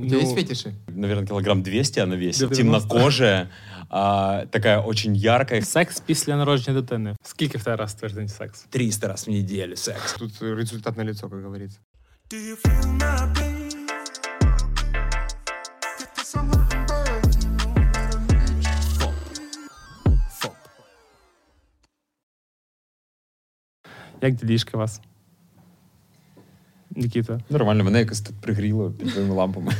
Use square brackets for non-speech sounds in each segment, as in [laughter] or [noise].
У тебя есть фетиши? Наверное, килограмм 200 она весит. 90. Темнокожая, а, такая очень яркая. Секс після народження дитини. Скільки в тебе раз в тиждень секс? 300 раз в неделю секс. Тут э, результат на лицо, как говорится. Do you feel my pain? Get this I'm looking back. Як ділішки у вас? Нікіта. Нормально, мене якось тут пригріло під твоїми лампами.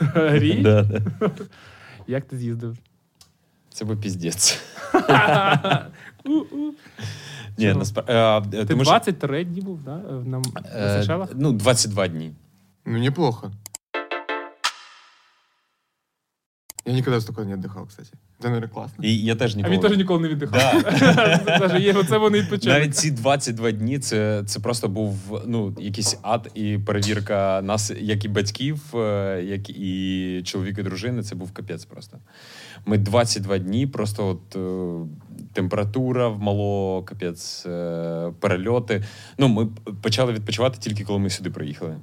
Грій? [laughs] Да, да. Як ти з'їздив? Це був піздець. [laughs] У-у. Ні, Чого? насправді. Ти 23 дні був, да? На, на е, ну, 22 дні. Ну, неплохо. Я никогда столько не отдыхал, кстати. Это, наверное, классно. І я теж А він теж ніколи не віддихав. Да. [laughs] Даже вони відпочинок. Навіть ці 22 дні це, це просто був ну, якийсь ад і перевірка нас, як і батьків, е, як і чоловіка і дружини. Це був капець просто. Ми 22 дні, просто от е, температура вмало, капець, е, перельоти. Ну, ми почали відпочивати тільки коли ми сюди приїхали.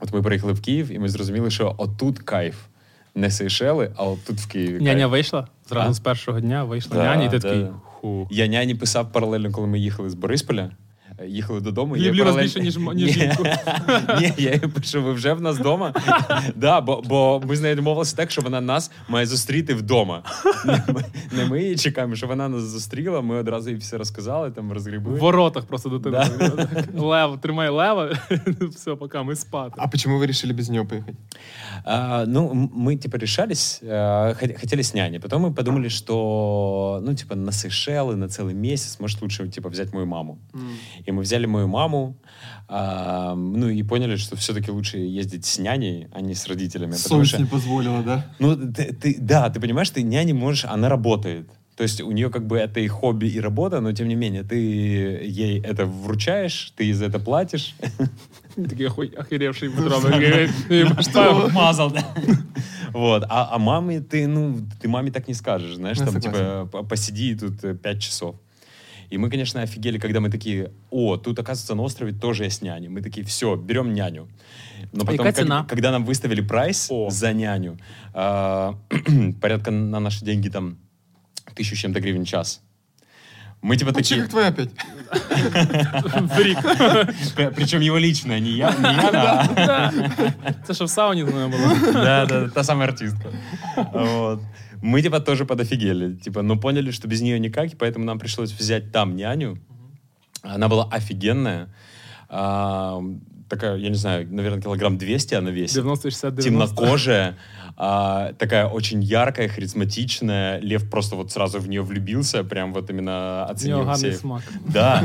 От ми приїхали в Київ, і ми зрозуміли, що отут кайф. Не Сейшели, а от тут в Києві. Няня кайф. вийшла, зразу А? з першого дня вийшла Да, няня, і ти да, такий да. ху. Я няні писав паралельно, коли ми їхали з Борисполя. Е, Їхали додому. я Люблю вас паралель- більше, ніж м- ніж Ні. жінку. [laughs] Ні, я їй пишу, ви вже в нас вдома. [laughs] да, бо, бо ми з нею домовилися так, що вона нас має зустріти вдома. Не ми, не ми її чекаємо, що вона нас зустріла. Ми одразу їй все розказали, там В розгрібли. воротах просто дитина. Лев, тримай лева, [laughs] все, поки ми спати. А почему вы решили без нее поехать? А, ну, м- мы, типа, решались, э, хот- хотели с няней. Потом мы подумали, что, ну, типа, на Сейшелы, на целый месяц, может, лучше, типа, взять мою маму. И мы взяли мою маму, а, ну, и поняли, что все-таки лучше ездить с няней, а не с родителями. Совесть что- не позволила, да? Ну, ты, ты- да, ты понимаешь, ты няни можешь, она работает. То есть у нее как бы это и хобби, и работа, но тем не менее ты ей это вручаешь, ты за это платишь. Охеревший Петро. такий, «Що? Мазал, да. Вот. А, а маме ты, ну, ты маме так не скажешь, знаешь, там, типа, по- посиди тут э, пять часов. И мы, конечно, офигели, когда мы такие, о, тут, оказывается, на острове тоже есть няня. Мы такие, все, берем няню. Но потом, как- когда нам выставили прайс О. за няню, а, [clears throat] порядка на наши деньги там тысячу чем-то гривен в час. Мы типа Почти такие... как твоя опять. [laughs] Причем его личное, не я, не я, а Це що в сауні з мною було? Да, да, та самая артистка. Вот. Мы типа тоже подофигели. Типа, но поняли, что без нее никак, и поэтому нам пришлось взять там няню. Она была офигенная. А, такая, я не знаю, наверное, килограмм 200 она весит. 90 60 90 Темнокожая, а, такая очень яркая, харизматичная. Лев просто вот сразу в нее влюбился, прям вот именно У нього оценил гарний все. смак. Да.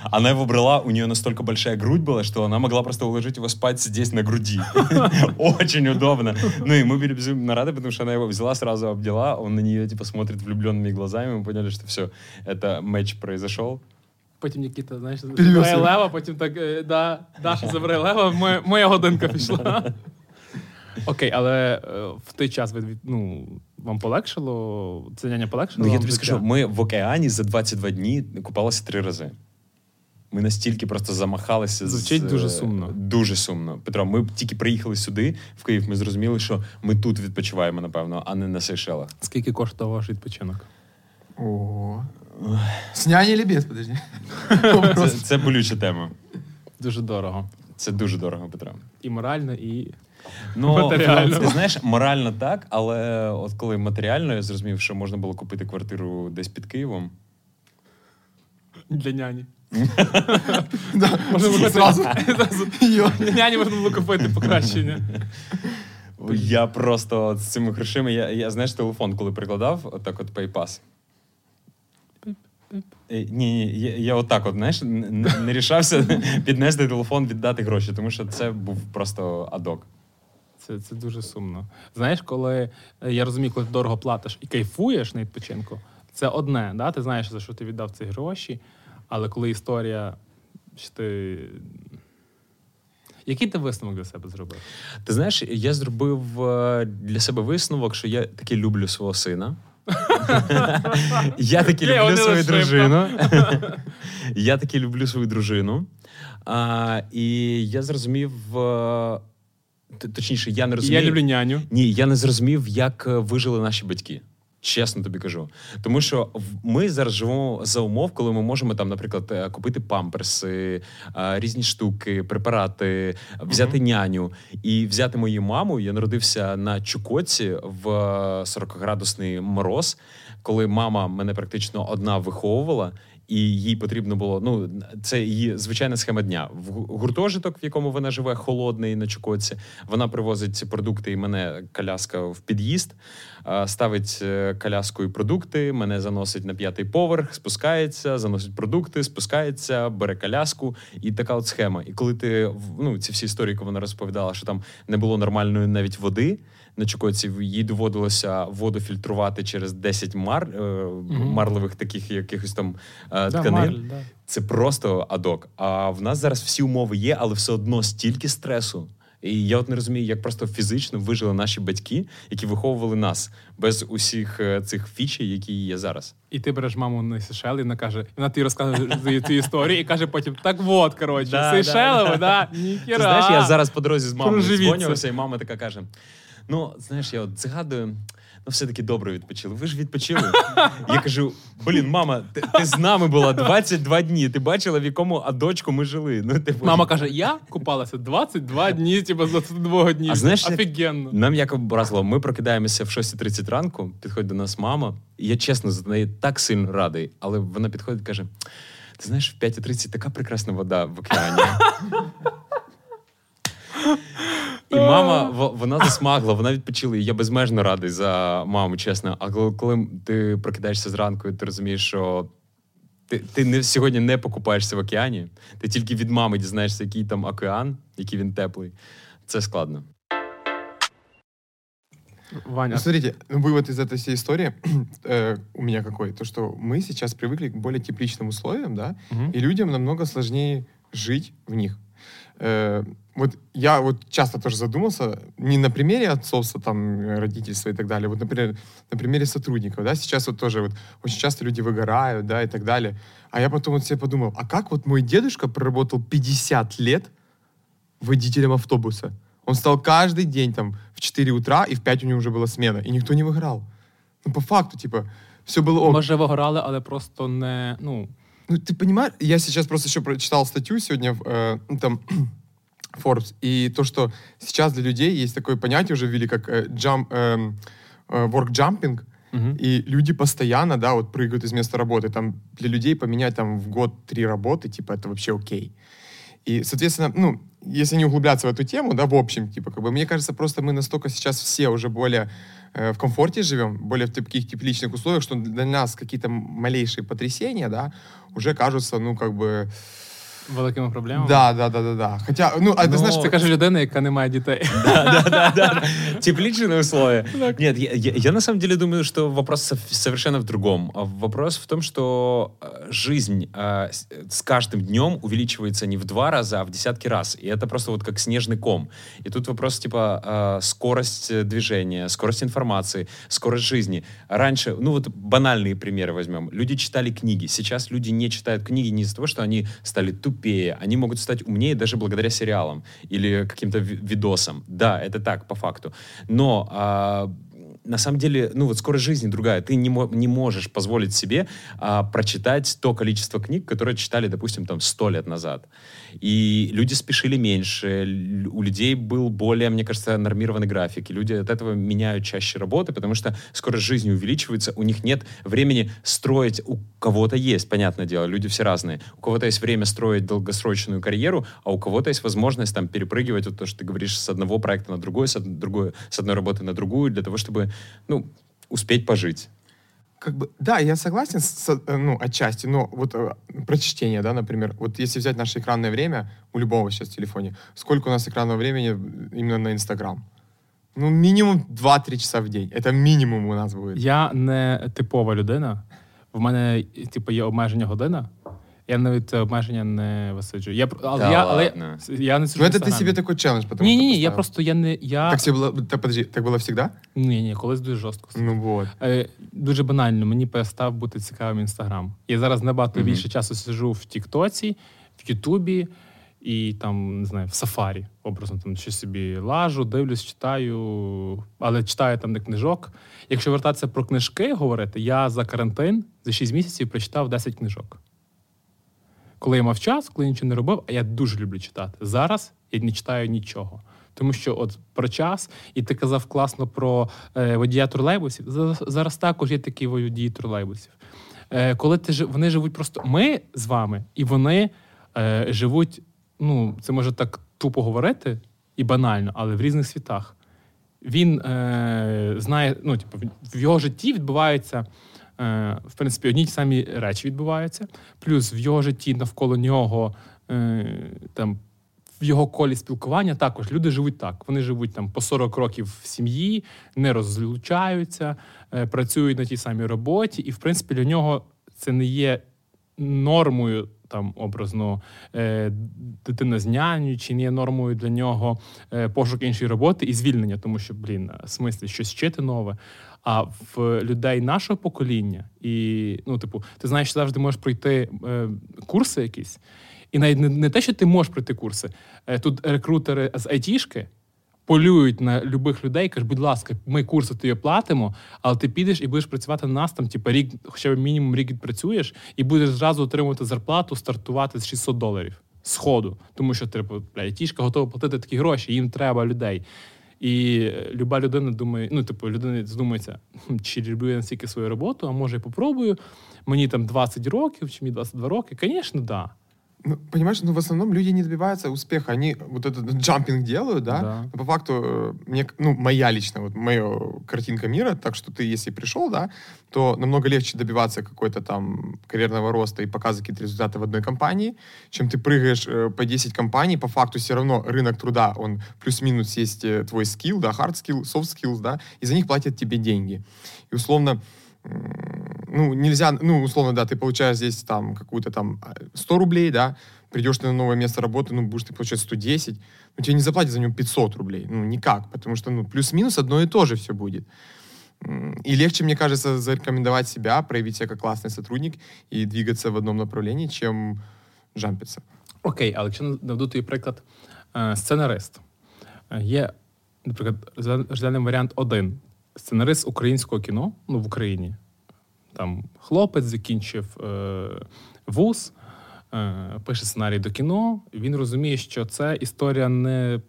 [laughs] Она его брала, у нее настолько большая грудь была, что она могла просто уложить его спать здесь на груди. [laughs] Очень удобно. Ну и мы были безумно рады, потому что она его взяла, сразу обдела, он на нее типа смотрит влюбленными глазами, мы поняли, что все, это матч произошел. Потім Нікіта, знаєш, Перевез забирає його. лева, потім так, е, да, Даша забирає лева, моя, моя годинка пішла. [laughs] Окей, але е, в той час ви, від- ну, вам полегшило? Це няня полегшила? Ну я вам тобі життя? скажу, ми в океані за 22 дні купалися три рази. Ми настільки просто замахалися. Звучить з- дуже сумно. Дуже сумно. Петро, ми тільки приїхали сюди, в Київ, ми зрозуміли, що ми тут відпочиваємо, напевно, а не на Сейшелах. Скільки коштував ваш відпочинок? О. С няней или без, подожди. Це, це болюча тема. Дуже дорого. Це дуже дорого, Петро. І морально, і. Ну, Матеріально. ти знаєш, морально так, але от коли матеріально я зрозумів, що можна було купити квартиру десь під Києвом. Для няні. [laughs] Можна було. [laughs] Для няні можна було купити покращення. Я просто з цими грошима, я, я знаєш, телефон, коли прикладав, отак от PayPass. Е, Ні, ні, я, я отак, от, знаєш, н- н- не рішався [laughs] піднести телефон, віддати гроші, тому що це був просто адок. Це, це дуже сумно. Знаєш, коли е, я розумію, коли ти дорого платиш і кайфуєш на відпочинку, це одне, да? ти знаєш, за що ти віддав ці гроші, але коли історія, що ти. Який ти висновок для себе зробив? Ти знаєш, я зробив е, для себе висновок, що я таки люблю свого сина. Я таки люблю свою дружину. Я таки люблю свою дружину. І я зрозумів. Точніше, я не розумію. я люблю няню. Ні, я не зрозумів, як е, вижили наші батьки. Чесно тобі кажу. Тому що ми зараз живемо за умов, коли ми можемо там, наприклад, е, купити памперси, е, різні штуки, препарати, взяти няню і взяти мою маму. Я народився на Чукоці в е, 40-градусний мороз, коли мама мене практично одна виховувала. І їй потрібно було. Ну, це її звичайна схема дня. В гуртожиток, в якому вона живе, холодний на Чукоці. Вона привозить ці продукти, і мене коляска в під'їзд, ставить е, коляску продукти, мене заносить на п'ятий поверх, спускається, заносить продукти, спускається, бере коляску. І така от схема. І коли ти ну, ці всі історії, коли вона розповідала, що там не було нормальної навіть води. На Чукоці їй доводилося воду фільтрувати через 10 мар, марливих таких якихось там е, Да, тканин. Марль, да. Це просто адок. А в нас зараз всі умови є, але все одно стільки стресу. І я от не розумію, як просто фізично вижили наші батьки, які виховували нас без усіх е, цих фічей, які є зараз. І ти береш маму на Сейшели, і вона каже, вона тобі розказує цю історію і каже потім: так от, коротше, Да, Сейшелево, да, Ти ніхіра. знаєш, я зараз по дорозі з мамою дзвонювався, і мама така каже: Ну, знаєш, я от згадую. Ну, все-таки добре відпочили. Ви ж відпочили. [laughs] Я кажу: блін, мама, ти, ти з нами була 22 дні. Ти бачила, в якому адочку ми жили. Ну, типу, Мама каже: я купалася 22 дні, типу, з 22 днів. А знаєш, Офігенно. Нам як образило, ми прокидаємося в 6.30 ранку, підходить до нас мама, і я чесно за неї так сильно радий, але вона підходить і каже: Ти знаєш, в 5.30 така прекрасна вода в океані. [laughs] І мама, в- вона засмагла, вона відпочила. І я безмежно радий за маму, чесно. А коли, коли ти прокидаєшся зранку, і ти розумієш, що ти, ти не, сьогодні не покупаєшся в океані, ти тільки від мами дізнаєшся, який там океан, який він теплий. Це складно. Ваня, Ну, смотрите, ну, вывод из этой всей истории [clears throat] э, у меня какой? То, что мы сейчас привыкли к более тепличным условиям, да, Мгм. и людям намного сложнее жить в них. Э, вот я вот часто тоже задумался, не на примере отцовства, там, э, родительства и так далее, вот, например, на примере сотрудников, да, сейчас вот тоже вот очень часто люди выгорают, да, и так далее. А я потом вот себе подумал, а как вот мой дедушка проработал 50 лет водителем автобуса? Он стал каждый день там в 4 утра, и в 5 у него уже была смена, и никто не выиграл. Ну, по факту, типа, все было ок. може, вигорали, але просто не. Ну, Ну, ты понимаешь, я сейчас просто еще прочитал статью сегодня э, ну, там [clears throat] Forbes, и то, что сейчас для людей есть такое понятие уже ввели, как э, jump, эм, э, work jumping, Мгм. и люди постоянно, да, вот прыгают из места работы. Там для людей поменять там в год три работы, типа, это вообще окей. И, соответственно, ну, если не углубляться в эту тему, да, в общем, типа, как бы, мне кажется, просто мы настолько сейчас все уже более э, в комфорте живем, более в таких тепличных условиях, что для нас какие-то малейшие потрясения, да, уже кажутся, ну, как бы, великими проблемами. да, да, да, да, да. Хотя, ну, а ты Ну, знаешь, Це каже людина, яка не має дітей. [laughs] Тепличные условия. Нет, я, я- я на самом деле думаю, что вопрос сов- совершенно в другом. А Вопрос в том, что э, жизнь э, с каждым днем увеличивается не в два раза, а в десятки раз. И это просто вот как снежный ком. И тут вопрос типа э, скорость движения, скорость информации, скорость жизни. Раньше, ну вот банальные примеры возьмем. Люди читали книги. Сейчас люди не читают книги не из-за того, что они стали тупее. Они могут стать умнее даже благодаря сериалам или каким-то ви- видосам. Да, это так, по факту. Но а, на самом деле, ну вот скорость жизни другая. Ты не, не можешь позволить себе а, прочитать то количество книг, которые читали, допустим, там сто лет назад. И люди спешили меньше, у людей был более, мне кажется, нормированный график, и люди от этого меняют чаще работы, потому что скорость жизни увеличивается, у них нет времени строить, у кого-то есть, понятное дело, люди все разные, у кого-то есть время строить долгосрочную карьеру, а у кого-то есть возможность там перепрыгивать, вот то, что ты говоришь, с одного проекта на другой, с, другой, с одной работы на другую, для того, чтобы, ну, успеть пожить. Как бы, да, я согласен, с, э, ну, отчасти, но вот э, про чтение, да, например, вот если взять наше экранное время у любого сейчас в телефоне, сколько у нас экранного времени именно на Инстаграм? Ну, минимум 2-3 часа в день. Это минимум у нас будет. Я не типова людина. В мене, типу, є обмеження година. Я навіть це обмеження не висиджую. Я, пр- але Та я, але ладно. я, я не сиджу. Ну, в это ты Інстаграмі. себе такой челлендж, потому Ні, что ні, ні, я поставил. просто я не. Я... Так, себе было, так, подожди, так было всегда? Ні, ні, колись дуже жорстко. Ну вот. Е, дуже банально, мені перестав бути цікавим інстаграм. Я зараз набагато Мгм. більше часу сиджу в Тіктоці, в Ютубі і там, не знаю, в сафарі, образно там щось собі лажу, дивлюсь, читаю, але читаю там не книжок. Якщо вертатися про книжки говорити, я за карантин за 6 місяців прочитав 10 книжок. Коли я мав час, коли нічого не робив, а я дуже люблю читати. Зараз я не читаю нічого. Тому що от про час, і ти казав класно про е, водія тролейбусів. За- Зараз також є такі водії тролейбусів. Е, коли ти вони живуть просто ми з вами, і вони е, живуть. Ну, це може так тупо говорити і банально, але в різних світах. Він е, знає, ну, типу, в його житті відбуваються, е, в принципі, одні ті самі речі відбуваються. Плюс в його житті навколо нього, е, там, в його колі спілкування також люди живуть так. Вони живуть там по 40 років в сім'ї, не розлучаються, е, працюють на тій самій роботі, і в принципі для нього це не є нормою. Там образно е, дитина з няню, чи не є нормою для нього е, пошук іншої роботи і звільнення, тому що, блін, в смислі щось вчити нове. А в людей нашого покоління, і ну, типу, ти знаєш, що завжди можеш пройти е, курси якісь, і навіть не, не те, що ти можеш пройти курси. Е, тут рекрутери з айтішки полюють на любих людей, кажуть, будь ласка, ми курси тобі платимо, але ти підеш і будеш працювати на нас там, типу, рік, хоча б мінімум рік відпрацюєш, і будеш зразу отримувати зарплату, стартувати з 600 доларів сходу. Тому що типу, айтішка готова платити такі гроші, їм треба людей. І е, люба людина думає, ну, типу, людина задумається, «Хм, чи люблю я настільки свою роботу, а може я попробую. Мені там 20 років, чи мені 22 роки. Звісно, да. Ну, понимаешь, ну, в основном люди не добиваются успеха. Они вот этот джампинг делают, да? Да. Но по факту, э, мне, ну, моя личная, вот моя картинка мира, так что ты, если пришел, да, то намного легче добиваться какой-то там карьерного роста и показывать какие-то результаты в одной компании, чем ты прыгаешь э, по 10 компаний, по факту все равно рынок труда, он плюс-минус есть э, твой скилл, да, hard skill, soft skills, да, и за них платят тебе деньги. И условно, ну, нельзя, ну, условно, да, ты получаешь здесь там какую-то там а, 100 рублей, да, придешь ты на новое место работы, ну, будешь ты получать 110, но тебе не заплатят за него 500 рублей, ну, никак, потому что, ну, плюс-минус одно и то же все будет. М, И легче, мне кажется, зарекомендовать себя, проявить себя как классный сотрудник и двигаться в одном направлении, чем джампиться. Окей, але якщо наведу тобі приклад е, сценарист. Е, Є, наприклад, розгля- розглянемо варіант один. Сценарист українського кіно ну, в Україні. Там хлопець закінчив е, вуз, е, пише сценарій до кіно. Він розуміє, що це історія не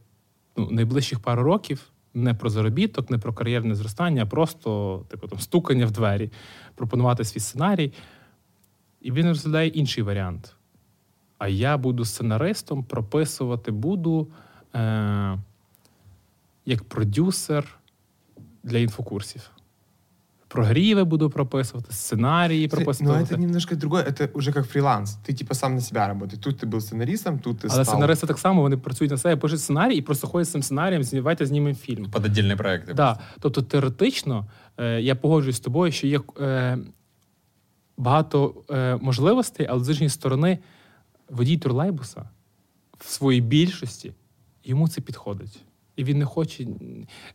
ну, найближчих пару років, не про заробіток, не про кар'єрне зростання, а просто типу, там, стукання в двері, пропонувати свій сценарій. І він розглядає інший варіант. А я буду сценаристом, прописувати буду е, як продюсер для інфокурсів Прогріви буду прописувати, сценарії Но прописувати. это немножко другое, это уже как фриланс. Ты типа сам на себя работаешь. Тут ты был сценаристом, тут ты Але стал... сценаристи так само вони працюють на себе, пишуть сценарій і просто ходять з цим сценарієм, давайте знімемо фільм. Під отдільний проект. Да. Тобто теоретично е, я погоджуюсь з тобою, що є е, багато е, можливостей, але з іншої сторони, водій тролейбуса в своїй більшості йому це підходить. І він не хоче.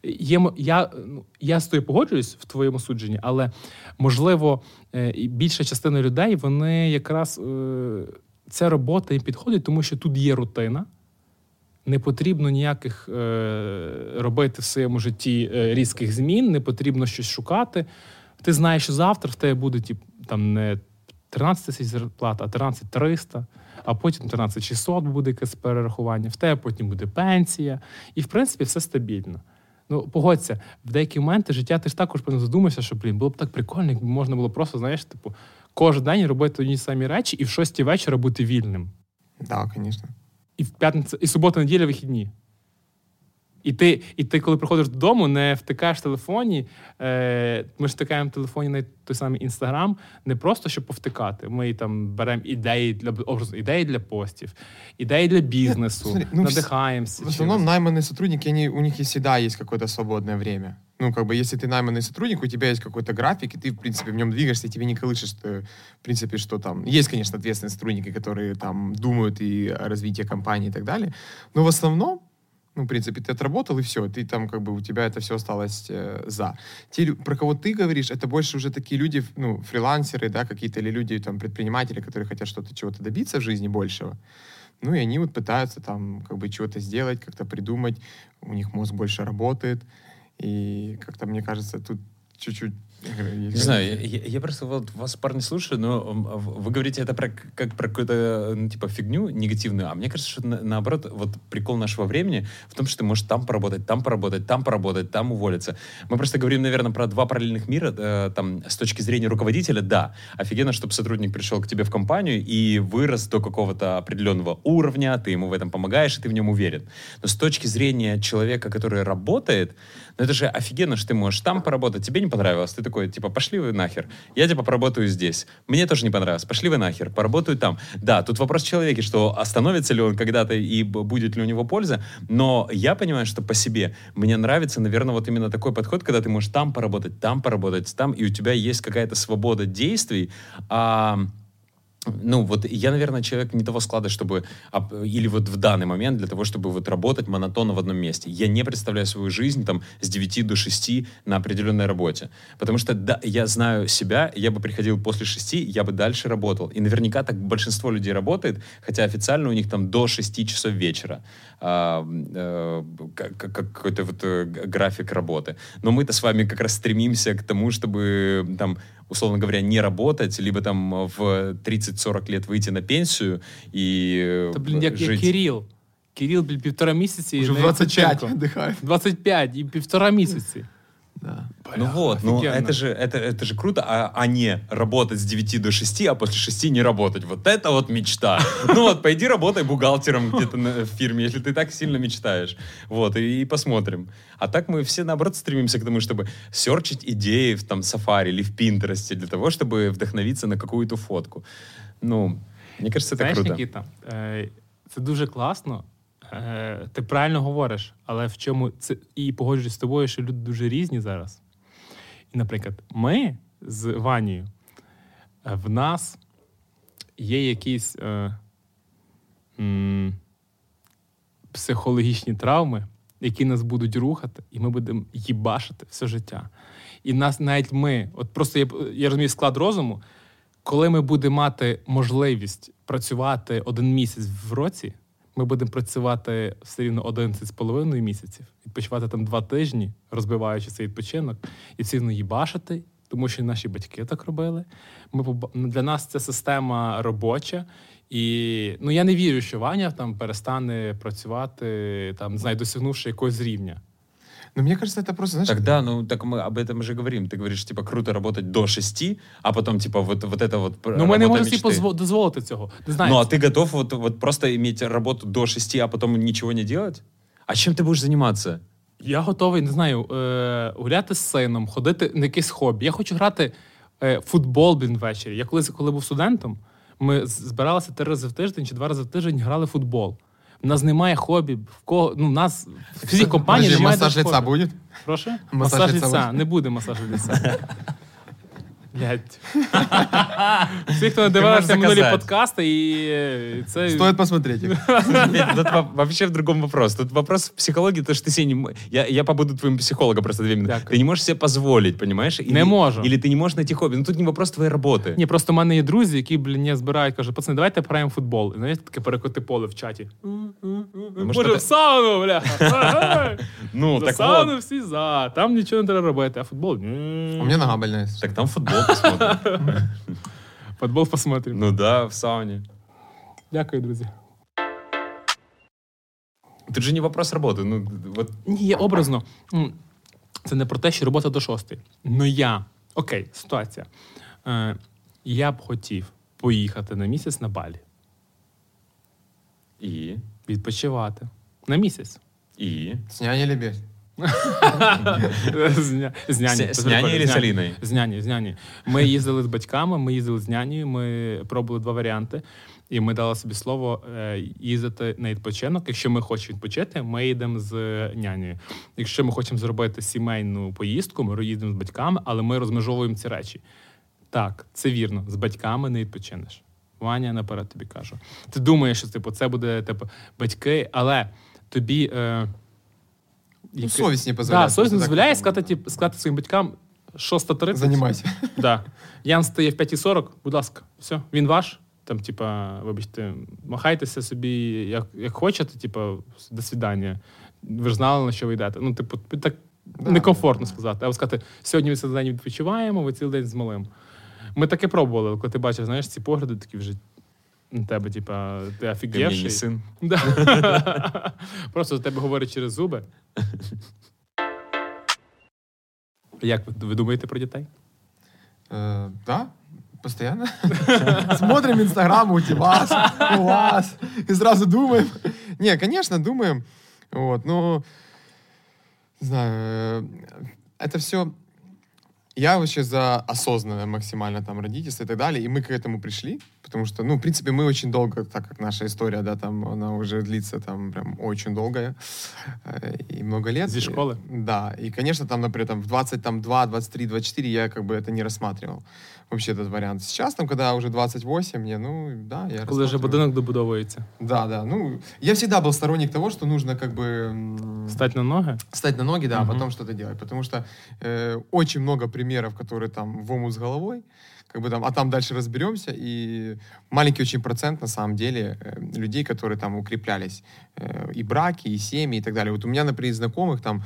Є, я, ну, я з тобою погоджуюсь в твоєму судженні, але можливо, е, більша частина людей вони якраз е, ця робота їм підходить, тому що тут є рутина. Не потрібно ніяких е, робити в своєму житті різких змін, не потрібно щось шукати. Ти знаєш, що завтра в тебе буде тип, там не 13 тисяч зарплата, а 13 300, а потім 13 600 буде якесь перерахування, в тебе потім буде пенсія. І, в принципі, все стабільно. Ну, погодься, в деякі моменти життя ти ж також задумався, що блін, було б так прикольно, якби можна було просто, знаєш, типу, кожен день робити одні самі речі і в 6 вечора бути вільним. Да, конечно. І в п'ятницю, і субота, неділя вихідні. І ти, і ти, коли приходиш додому, не втикаєш в телефоні. Е, ми ж втикаємо в телефоні на той самий інстаграм, не просто щоб повтикати. Ми там беремо ідеї для образу, ідеї для постів, ідеї для бізнесу, смотри, ну, вс- надихаємося. В основном найманные сотрудники, они, у них и всегда есть какое-то свободное время. Ну, как бы, если ты найманный сотрудник, у тебя есть какой-то график, и ты, в принципе, в нем двигаешься, и тебе не колышешь, что, в принципе, что там... Есть, конечно, ответственные сотрудники, которые там думают и о развитии компании и так далее, но в основном, ну, в принципе, ты отработал, и все, ты там, как бы, у тебя это все осталось э, за. Те, про кого ты говоришь, это больше уже такие люди, ну, фрилансеры, да, какие-то или люди, там, предприниматели, которые хотят что-то, чего-то добиться в жизни большего. Ну, и они вот пытаются там как бы чего-то сделать, как-то придумать. У них мозг больше работает. И как-то, мне кажется, тут чуть-чуть... Не знаю, я, я- просто вот вас, парни, слушаю, но а вы говорите это про, как про какую-то, ну, типа, фигню негативную, а мне кажется, что на- наоборот, вот прикол нашего времени в том, что ты можешь там поработать, там поработать, там поработать, там уволиться. Мы просто говорим, наверное, про два параллельных мира, э, там, с точки зрения руководителя, да, офигенно, чтобы сотрудник пришел к тебе в компанию и вырос до какого-то определенного уровня, ты ему в этом помогаешь, и ты в нем уверен. Но с точки зрения человека, который работает, ну это же офигенно, что ты можешь там поработать, тебе не понравилось, ты такой, типа, пошли вы нахер, я типа поработаю здесь. Мне тоже не понравилось, пошли вы нахер, поработаю там. Да, тут вопрос в человеке, что остановится ли он когда-то и будет ли у него польза, но я понимаю, что по себе мне нравится, наверное, вот именно такой подход, когда ты можешь там поработать, там поработать, там, и у тебя есть какая-то свобода действий, а ну, вот я, наверное, человек не того склада, чтобы... об- Или вот в данный момент для того, чтобы вот работать монотонно в одном месте. Я не представляю свою жизнь там с 9 до 6 на определенной работе. Потому что, да, я знаю себя, я бы приходил после 6, я бы дальше работал. И наверняка так большинство людей работает, хотя официально у них там до 6 часов вечера а, как- какой-то вот э, график работы. Но мы-то с вами как раз стремимся к тому, чтобы там условно говоря, не работать, либо там в 30-40 лет выйти на пенсию и э, Та, блін, як, як жить. Кирил. Кирил, блін, півтора місяці. Уже в на 25 відпочинку. отдыхают. 25 і півтора місяці. Да. Ну вот, ну офигенно. это же, это, это же круто, а, а не работать с 9 до 6, а после 6 не работать. Вот это вот мечта. Ну вот, пойди работай бухгалтером где-то на- в фирме, если ты так сильно мечтаешь. Вот, и, и посмотрим. А так мы все, наоборот, стремимся к тому, чтобы серчить идеи в там Safari или в Пинтересте для того, чтобы вдохновиться на какую-то фотку. Ну, мне кажется, это Знаєш, круто. Нікіта, е, це дуже класно. Е, ти правильно говориш, але в чому це і погоджуюсь з тобою, що люди дуже різні зараз. І, наприклад, ми з Ванією, е, в нас є якісь е, м, психологічні травми, які нас будуть рухати, і ми будемо їбашити все життя. І нас навіть ми, от просто я, я розумію склад розуму, коли ми будемо мати можливість працювати один місяць в році, ми будемо працювати все рівно 11 з половиною місяців, відпочивати там два тижні, розбиваючи цей відпочинок, і все рівно їбашити, тому що наші батьки так робили. Ми для нас ця система робоча. І ну я не вірю, що Ваня там перестане працювати, там знайдосягнувши досягнувши якогось рівня. Но мне кажется, это просто, знаешь, Тогда, ну, так мы об этом же говорим. Ты говоришь, типа, круто работать до 6, а потом, типа, вот, вот это вот Ну, ми не работа можемо собі мечты. позво- дозволити цього. Не знаю, Ну, а ты готов вот, вот просто иметь работу до 6, а потом ничего не делать? А чем ты будешь заниматься? Я готовий, не знаю, е, гуляти з сином, ходити на якесь хобі. Я хочу грати е, в футбол блін, ввечері. Я колись, коли був студентом, ми з- збиралися три рази в тиждень чи два рази в тиждень грали в футбол. У нас немає хобі, в кого ну, в нас в всій компанії Подожди, немає массаж даже лица хобі. будет? Прошу? Масаж Масаж, лица лица. буде? Не буде масажу лица. Блядь. Всі, хто не дивився можеш минулі заказати. подкасти, і е, це Стоит посмотреть их. Тут во- вообще в другом вопрос. Тут вопрос в психологии, то, что ты себе не... м- Я, я побуду твоим психологом просто две минуты. Дякую. Ты не можешь себе позволить, понимаешь? Или, Не можу. Или ты не можешь найти хобби. Ну, тут не вопрос твоей работы. Ні, просто в мене є друзі, які, блін, я збирають, кажуть, пацани, давайте пограємо в футбол. І знаєте, таке перекоти поле в чаті. Може, Може, ти- в сауну, бля. [laughs] Ну, За так сауну вот. всі за. Там нічого не треба робити, а футбол. У меня нога больная. Так там футбол Посмотрим. Футбол посмотрим. Ну да, в сауне. Дякую, друзі. Тут же не вопрос работы. Ну, вот Ні, образно. Це не про те, що робота до шостої. Ну я. Окей, ситуація. Е, я б хотів поїхати на місяць на Балі, и... відпочивати. На місяць. И... С няней или без? З ня- з няні. Алиной? З няні, з няні. Ми їздили з батьками, ми їздили з нянею, ми пробували два варіанти. І ми дали собі слово е, їздити на відпочинок. Якщо ми хочемо відпочити, ми їдемо з нянею. Якщо ми хочемо зробити сімейну поїздку, ми їдемо з батьками, але ми розмежовуємо ці речі. Так, це вірно. З батьками не відпочинеш. Ваня, наперед тобі кажу. Ти думаєш, що типу, це буде типу, батьки, але тобі. Е, Ну, совість не позволяє. Да, совість не дозволяє сказати, сказати своїм батькам 6.30. Занимайся. [laughs] Да. Ян стає в 5.40, будь ласка, все, він ваш, там, типа, вибачте, махайтеся собі, як, як хочете, типа, до свідання. Ви ж знали, на що ви йдете. Ну, типу, так Да, некомфортно да, сказати. А сказати, сьогодні ми цілий день відпочиваємо, ви цілий день з малим. Ми таке пробували, коли ти бачиш, знаєш, ці погляди такі вже на тебе, типа, ти Ти мені офігевший. не син. [laughs] Да. Просто до тебе говорять через зуби. Як ви, ви думаєте про дітей? Э, да, постоянно. [laughs] Смотрим Инстаграм у вас, у вас, и сразу думаем. Не, конечно, думаем. Вот, но, не знаю, э, это все... я вообще за осознанное максимально там родительство и так далее, и мы к этому пришли, потому что, ну, в принципе, мы очень долго, так как наша история, да, там, она уже длится там прям очень долгая, э, и много лет. Зи школы? Да, и, конечно, там, например, там, в 22, 23, 24 я как бы это не рассматривал, вообще этот вариант. Сейчас, там, когда уже 28, мне, ну, да, я Коли вже рассматриваю. будинок добудовується. Да, да, ну, я всегда был сторонник того, что нужно как бы... Стать на ноги. встать на ноги, да, Мгм. а потом что-то делать. Потому что э, очень много примеров, которые там в омут с головой, как бы там, а там дальше разберемся. И маленький очень процент, на самом деле, э, людей, которые там укреплялись. Э, и браки, и семьи, и так далее. Вот у меня, например, знакомых там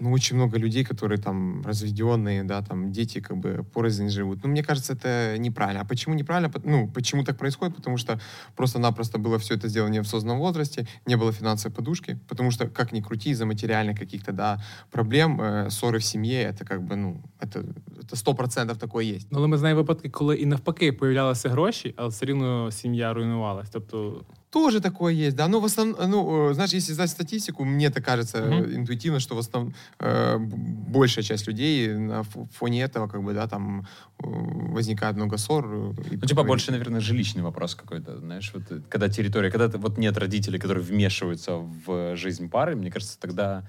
ну, очень много людей, которые там разведенные, да, там дети как бы порознь живут. Ну, мне кажется, это неправильно. А почему неправильно? Пот- Ну, почему так происходит? Потому что просто-напросто было все это сделано не в осознанном возрасте, не было финансовой подушки, потому что, как ни крути, из-за материальных каких-то, да, проблем, э, ссоры в семье, это как бы, ну, это это сто процентов такое есть. Ну, Але ми знаємо випадки, коли і навпаки появлялися гроші, але все рівно сім'я руйнувалась. Тобто, тоже такое есть, да. Но в основном, ну, э, знаешь, если знать статистику, мне так кажется э, интуитивно, что в основном э, большая часть людей на фоне этого, как бы, да, там э, возникает много ссор. э, и Ну, типа, такое- больше, наверное, жилищный вопрос какой-то, знаешь, вот когда территория, когда вот нет родителей, которые вмешиваются в жизнь пары, мне кажется, тогда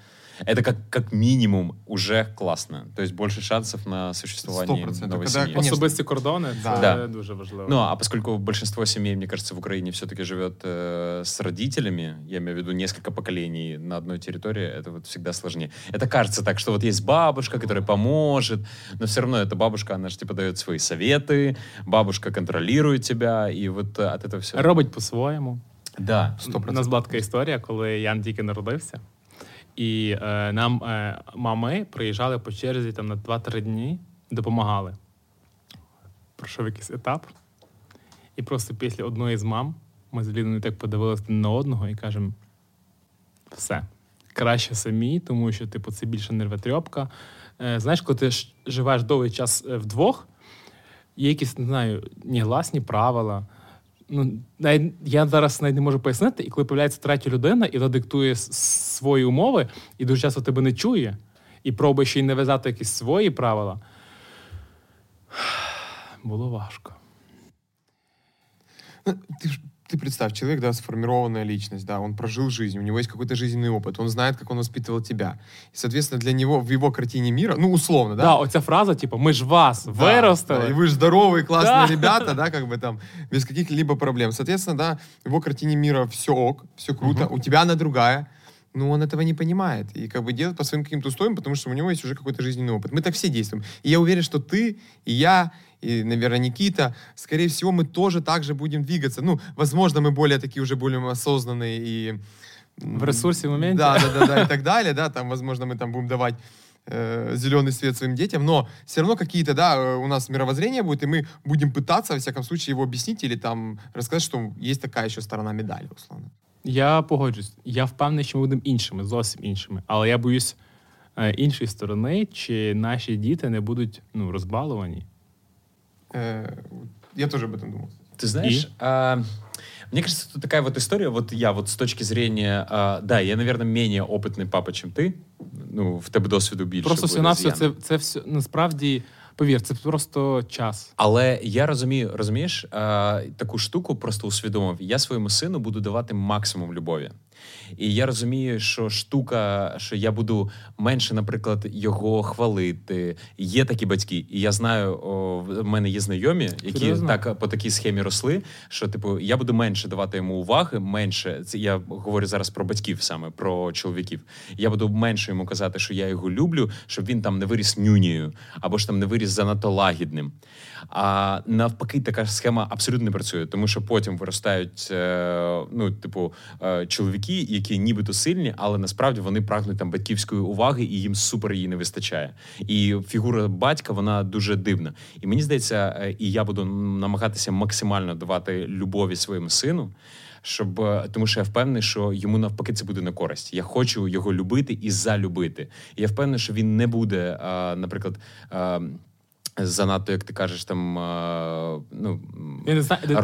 это как, как минимум уже классно. То есть больше шансов на существование 100%. новой Когда- семьи. Конечно. особисті кордони це Да. Да. дуже важливо. Ну, а поскольку большинство семей, мне кажется, в Украине все-таки живет э, с родителями, я имею в виду несколько поколений на одной территории, это вот всегда сложнее. Это кажется так, что вот есть бабушка, которая поможет, но все равно эта бабушка, она же типа дает свои советы, бабушка контролирует тебя, и вот э, от этого все... Робить по-своєму. Да. Сто У процентов. нас була така історія, коли Ян тільки народився, І е, нам е, мами приїжджали по черзі там на 2-3 дні, допомагали. Пройшов якийсь етап. І просто після одної з мам ми з Ліною так подивилися на одного і кажемо: все, краще самі, тому що, типу, це більше нервотрьопка. Е, знаєш, коли ти живеш довгий час е, вдвох, є якісь, не знаю, негласні правила. Ну, я зараз навіть не можу пояснити, і коли появляється третя людина, і вона диктує свої умови, і дуже часто тебе не чує, і пробує ще й нав'язати якісь свої правила. [sighs] Було важко. Ти ж- ты представь, человек, да, сформированная личность, да, он прожил жизнь, у него есть какой-то жизненный опыт, он знает, как он воспитывал тебя. И, соответственно, для него, в его картине мира, ну, условно, Да, да, оця фраза, типу, ми ж вас Да, виростили. да, и вы же здоровые, классные Да. ребята, да, как бы там, без каких-либо проблем. Соответственно, да, в его картине мира все ок, все круто, у тебя она другая, но он этого не понимает. И как бы делает по своим каким-то устоям, потому что у него есть уже какой-то жизненный опыт. Мы так все действуем. И я уверен, что ты, и я, и, наверное, Никита, скорее всего, мы тоже так же будем двигаться. Ну, возможно, мы более такие уже более осознанные и... м, В ресурсе, в моменте. Да, да, да, да, и [laughs] так далее, да, там, возможно, мы там будем давать э, зеленый свет своим детям, но все равно какие-то, да, э, у нас мировоззрение будет, и мы будем пытаться, во всяком случае, его объяснить или там рассказать, что есть такая еще сторона медали, условно. Я погоджуюсь. Я впевнений, що ми будемо іншими, зовсім іншими. Але я боюсь е, іншої сторони, чи наші діти не будуть ну, розбаловані. Э, я тоже об этом думал. Ты знаешь, а, мне кажется, тут такая вот история, вот я вот с точки зрения, а, да, я, наверное, менее опытный папа, чем ты, ну, в тебе досвіду більше. Просто буде все на з все Яном. це, це все насправді, повір, це просто час. Але я розумію, розумієш, а, таку штуку просто усвідомив. Я своєму сину буду давати максимум любові. І я розумію, що штука, що я буду менше, наприклад, його хвалити. Є такі батьки, і я знаю, о, в мене є знайомі, які Серйозно? так по такій схемі росли. Що, типу, я буду менше давати йому уваги, менше. Це я говорю зараз про батьків саме, про чоловіків. Я буду менше йому казати, що я його люблю, щоб він там не виріс нюнією, або ж там не виріс занадто лагідним. А навпаки, така схема абсолютно не працює, тому що потім виростають е, ну, типу, е, чоловіки, які нібито сильні, але насправді вони прагнуть там батьківської уваги, і їм супер її не вистачає. І фігура батька вона дуже дивна. І мені здається, е, і я буду намагатися максимально давати любові своєму сину. Щоб е, тому, що я впевнений, що йому навпаки це буде на користь. Я хочу його любити і залюбити. І я впевнений, що він не буде, е, наприклад. Е, Занадто, як ти кажеш, там е, ну Я не знаю, а.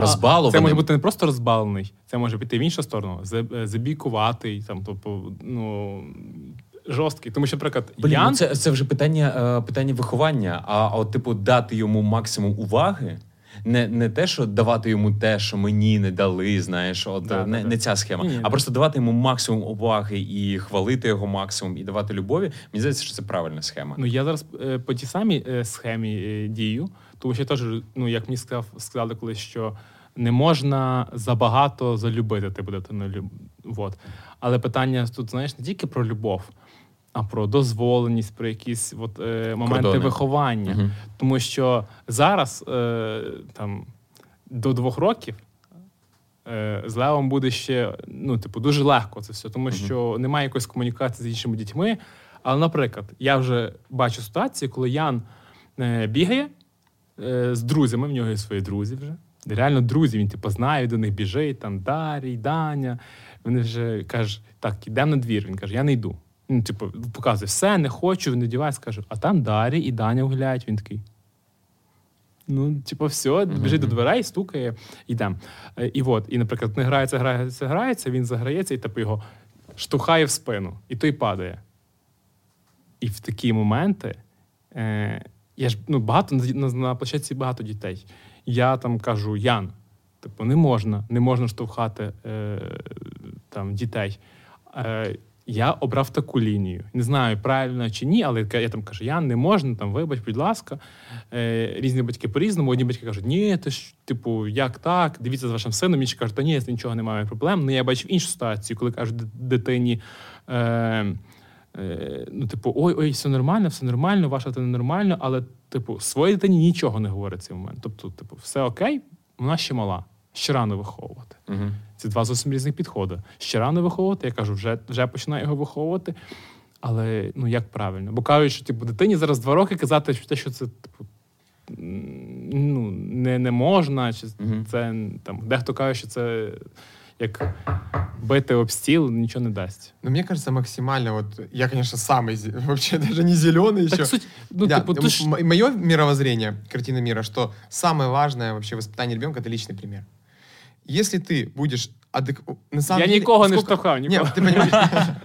Це може бути не просто розбалений, це може піти в іншу сторону. заб- Забійкуватий, там, тобто, ну, жорсткий. Тому що, наприклад, Блін, Ян, ну це, це вже питання, е, питання виховання. А от, типу, дати йому максимум уваги. Не, не те, що давати йому те, що мені не дали, знаєш, от Да, не, да, да. не ця схема, Ні-ні, а просто давати йому максимум уваги і хвалити його максимум, і давати любові. Мені здається, що це правильна схема. Ну, я зараз е, по тій самій е, схемі е, дію, тому що я теж, ну, як мені сказав, сказали колись, що не можна забагато залюбити тебе дитину. люб- Вот. Але питання тут, знаєш, не тільки про любов, а про дозволеність, про якісь от, е, моменти Кордони. виховання. Мгм. Тому що зараз е, там, до двох років. е, З Левом буде ще ну, типу, дуже легко це все, тому що немає якоїсь комунікації з іншими дітьми. Але, наприклад, я вже бачу ситуації, коли Ян е, бігає е, з друзями, в нього є свої друзі вже. Реально друзі, він типу, знає, до них біжить, там Дарій, Даня. Вони вже кажуть, так, ідемо на двір. Він каже, я не йду. Ну, типу, показує, все, не хочу, не дівайся, каже, а там Дарій і Даня гуляють. Він такий. Ну, типу, все, біжить до дверей, стукає, йдемо. Е, І от, і, наприклад, не грається, грається, грається, він заграється і типу його штовхає в спину, і той падає. І в такі моменти е, я ж ну, багато на, на, на площадці багато дітей. Я там кажу: Ян, типу, не можна, не можна штовхати е, там, дітей. Е, я обрав таку лінію. Не знаю, правильно чи ні, але я там кажу, Ян, не можна, там, вибач, будь ласка. Е, різні батьки по-різному. Одні батьки кажуть, ні, ти ж, типу, як так? Дивіться з вашим сином. Інші кажуть, та ні, нічого немає проблем. Ну, я бачив іншу ситуацію, коли кажуть дитині. Е, Е, ну, типу, ой, ой, все нормально, все нормально, ваша дитина нормально, але, типу, своїй дитині нічого не говорить в цей момент. Тобто, типу, все окей, вона ще мала, ще рано виховувати. Угу. Це два зовсім різних підходи. Ще рано виховувати, я кажу, вже, вже починаю його виховувати. Але ну як правильно? Бо кажуть, що типу, дитині зараз два роки казати, що те, що це типу, м, ну, не, не можна, чи Мгм. це там дехто каже, що це як бити об стіл, нічого не дасть. Но мне кажется, максимально вот... Я, конечно, самый... зе- [laughs] Вообще даже не зеленый еще. Так суть, ну, Да, типу, ти ж... мое мировоззрение, картина мира, что самое важное вообще в воспитании ребенка это личный пример. Если ты будешь адек... на самом Я деле, нікого не сколько- штовхав, нікого. Нет, ты понимаешь? [laughs]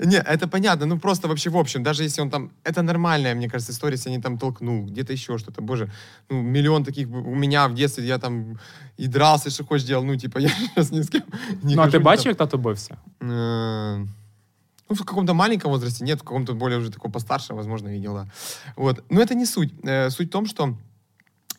Не, это понятно, ну просто вообще в общем, даже если он там, это нормальная, мне кажется, история, если они там толкнул, где-то еще что-то, боже, ну миллион таких, у меня в детстве я там и дрался, и что хочешь делал, ну типа [laughs] я сейчас ни с кем не Ну, а ни бачив, як тато бився? Э, Ну, в каком-то маленьком возрасте, нет, в каком-то более уже таком постарше, возможно, видел, да. Вот. Но это не суть. Э, Суть в том, что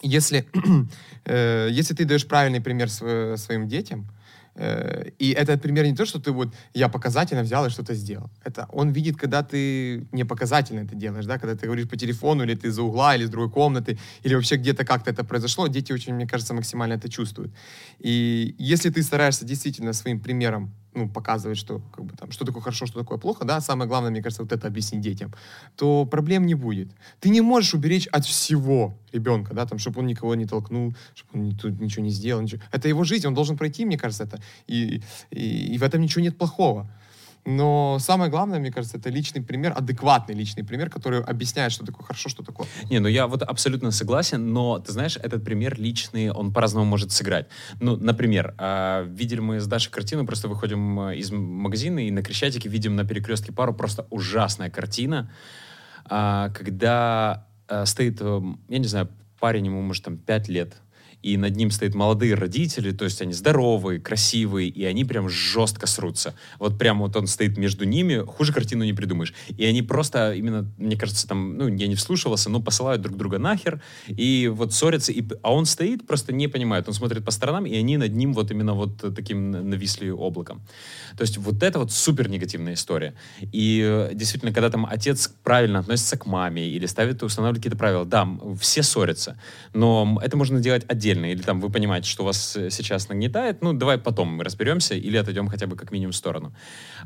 если, [clears throat] э, если ты даешь правильный пример св- своим детям, э, и этот пример не то, что ты вот, я показательно взял и что-то сделал. Это он видит, когда ты не показательно это делаешь, да, когда ты говоришь по телефону, или ты из-за угла, или из другой комнаты, или вообще где-то как-то это произошло, дети очень, мне кажется, максимально это чувствуют. И если ты стараешься действительно своим примером ну, показывать, что, как бы, там, что такое хорошо, что такое плохо, да, самое главное, мне кажется, вот это объяснить детям, то проблем не будет. Ты не можешь уберечь от всего ребенка, да, там, чтобы он никого не толкнул, чтобы он тут ничего не сделал. Ничего. Это его жизнь, он должен пройти, мне кажется, это. И, и, и в этом ничего нет плохого. Но самое главное, мне кажется, это личный пример, адекватный личный пример, который объясняет, что такое хорошо, что такое. Не, ну я вот абсолютно согласен, но ты знаешь, этот пример личный, он по-разному может сыграть. Ну, например, а, видели мы с Дашей картину, просто выходим а, из магазина и на Крещатике видим на перекрестке пару просто ужасная картина, а, когда стоит, эм, я не знаю, парень ему, может, там, 5 лет, и над ним стоят молодые родители, то есть они здоровые, красивые, и они прям жестко срутся. Вот прям вот он стоит между ними, хуже картину не придумаешь. И они просто именно, мне кажется, там, ну, я не вслушивался, но посылают друг друга нахер, и вот ссорятся, и, а он стоит, просто не понимает, он смотрит по сторонам, и они над ним вот именно вот таким нависли облаком. То есть вот это вот супер негативная история. И э, действительно, когда там отец правильно относится к маме или ставит, устанавливает какие-то правила, да, все ссорятся, но это можно делать отдельно. Или там вы понимаете, что вас э, сейчас нагнетает, ну давай потом мы разберемся или отойдем хотя бы как минимум в сторону.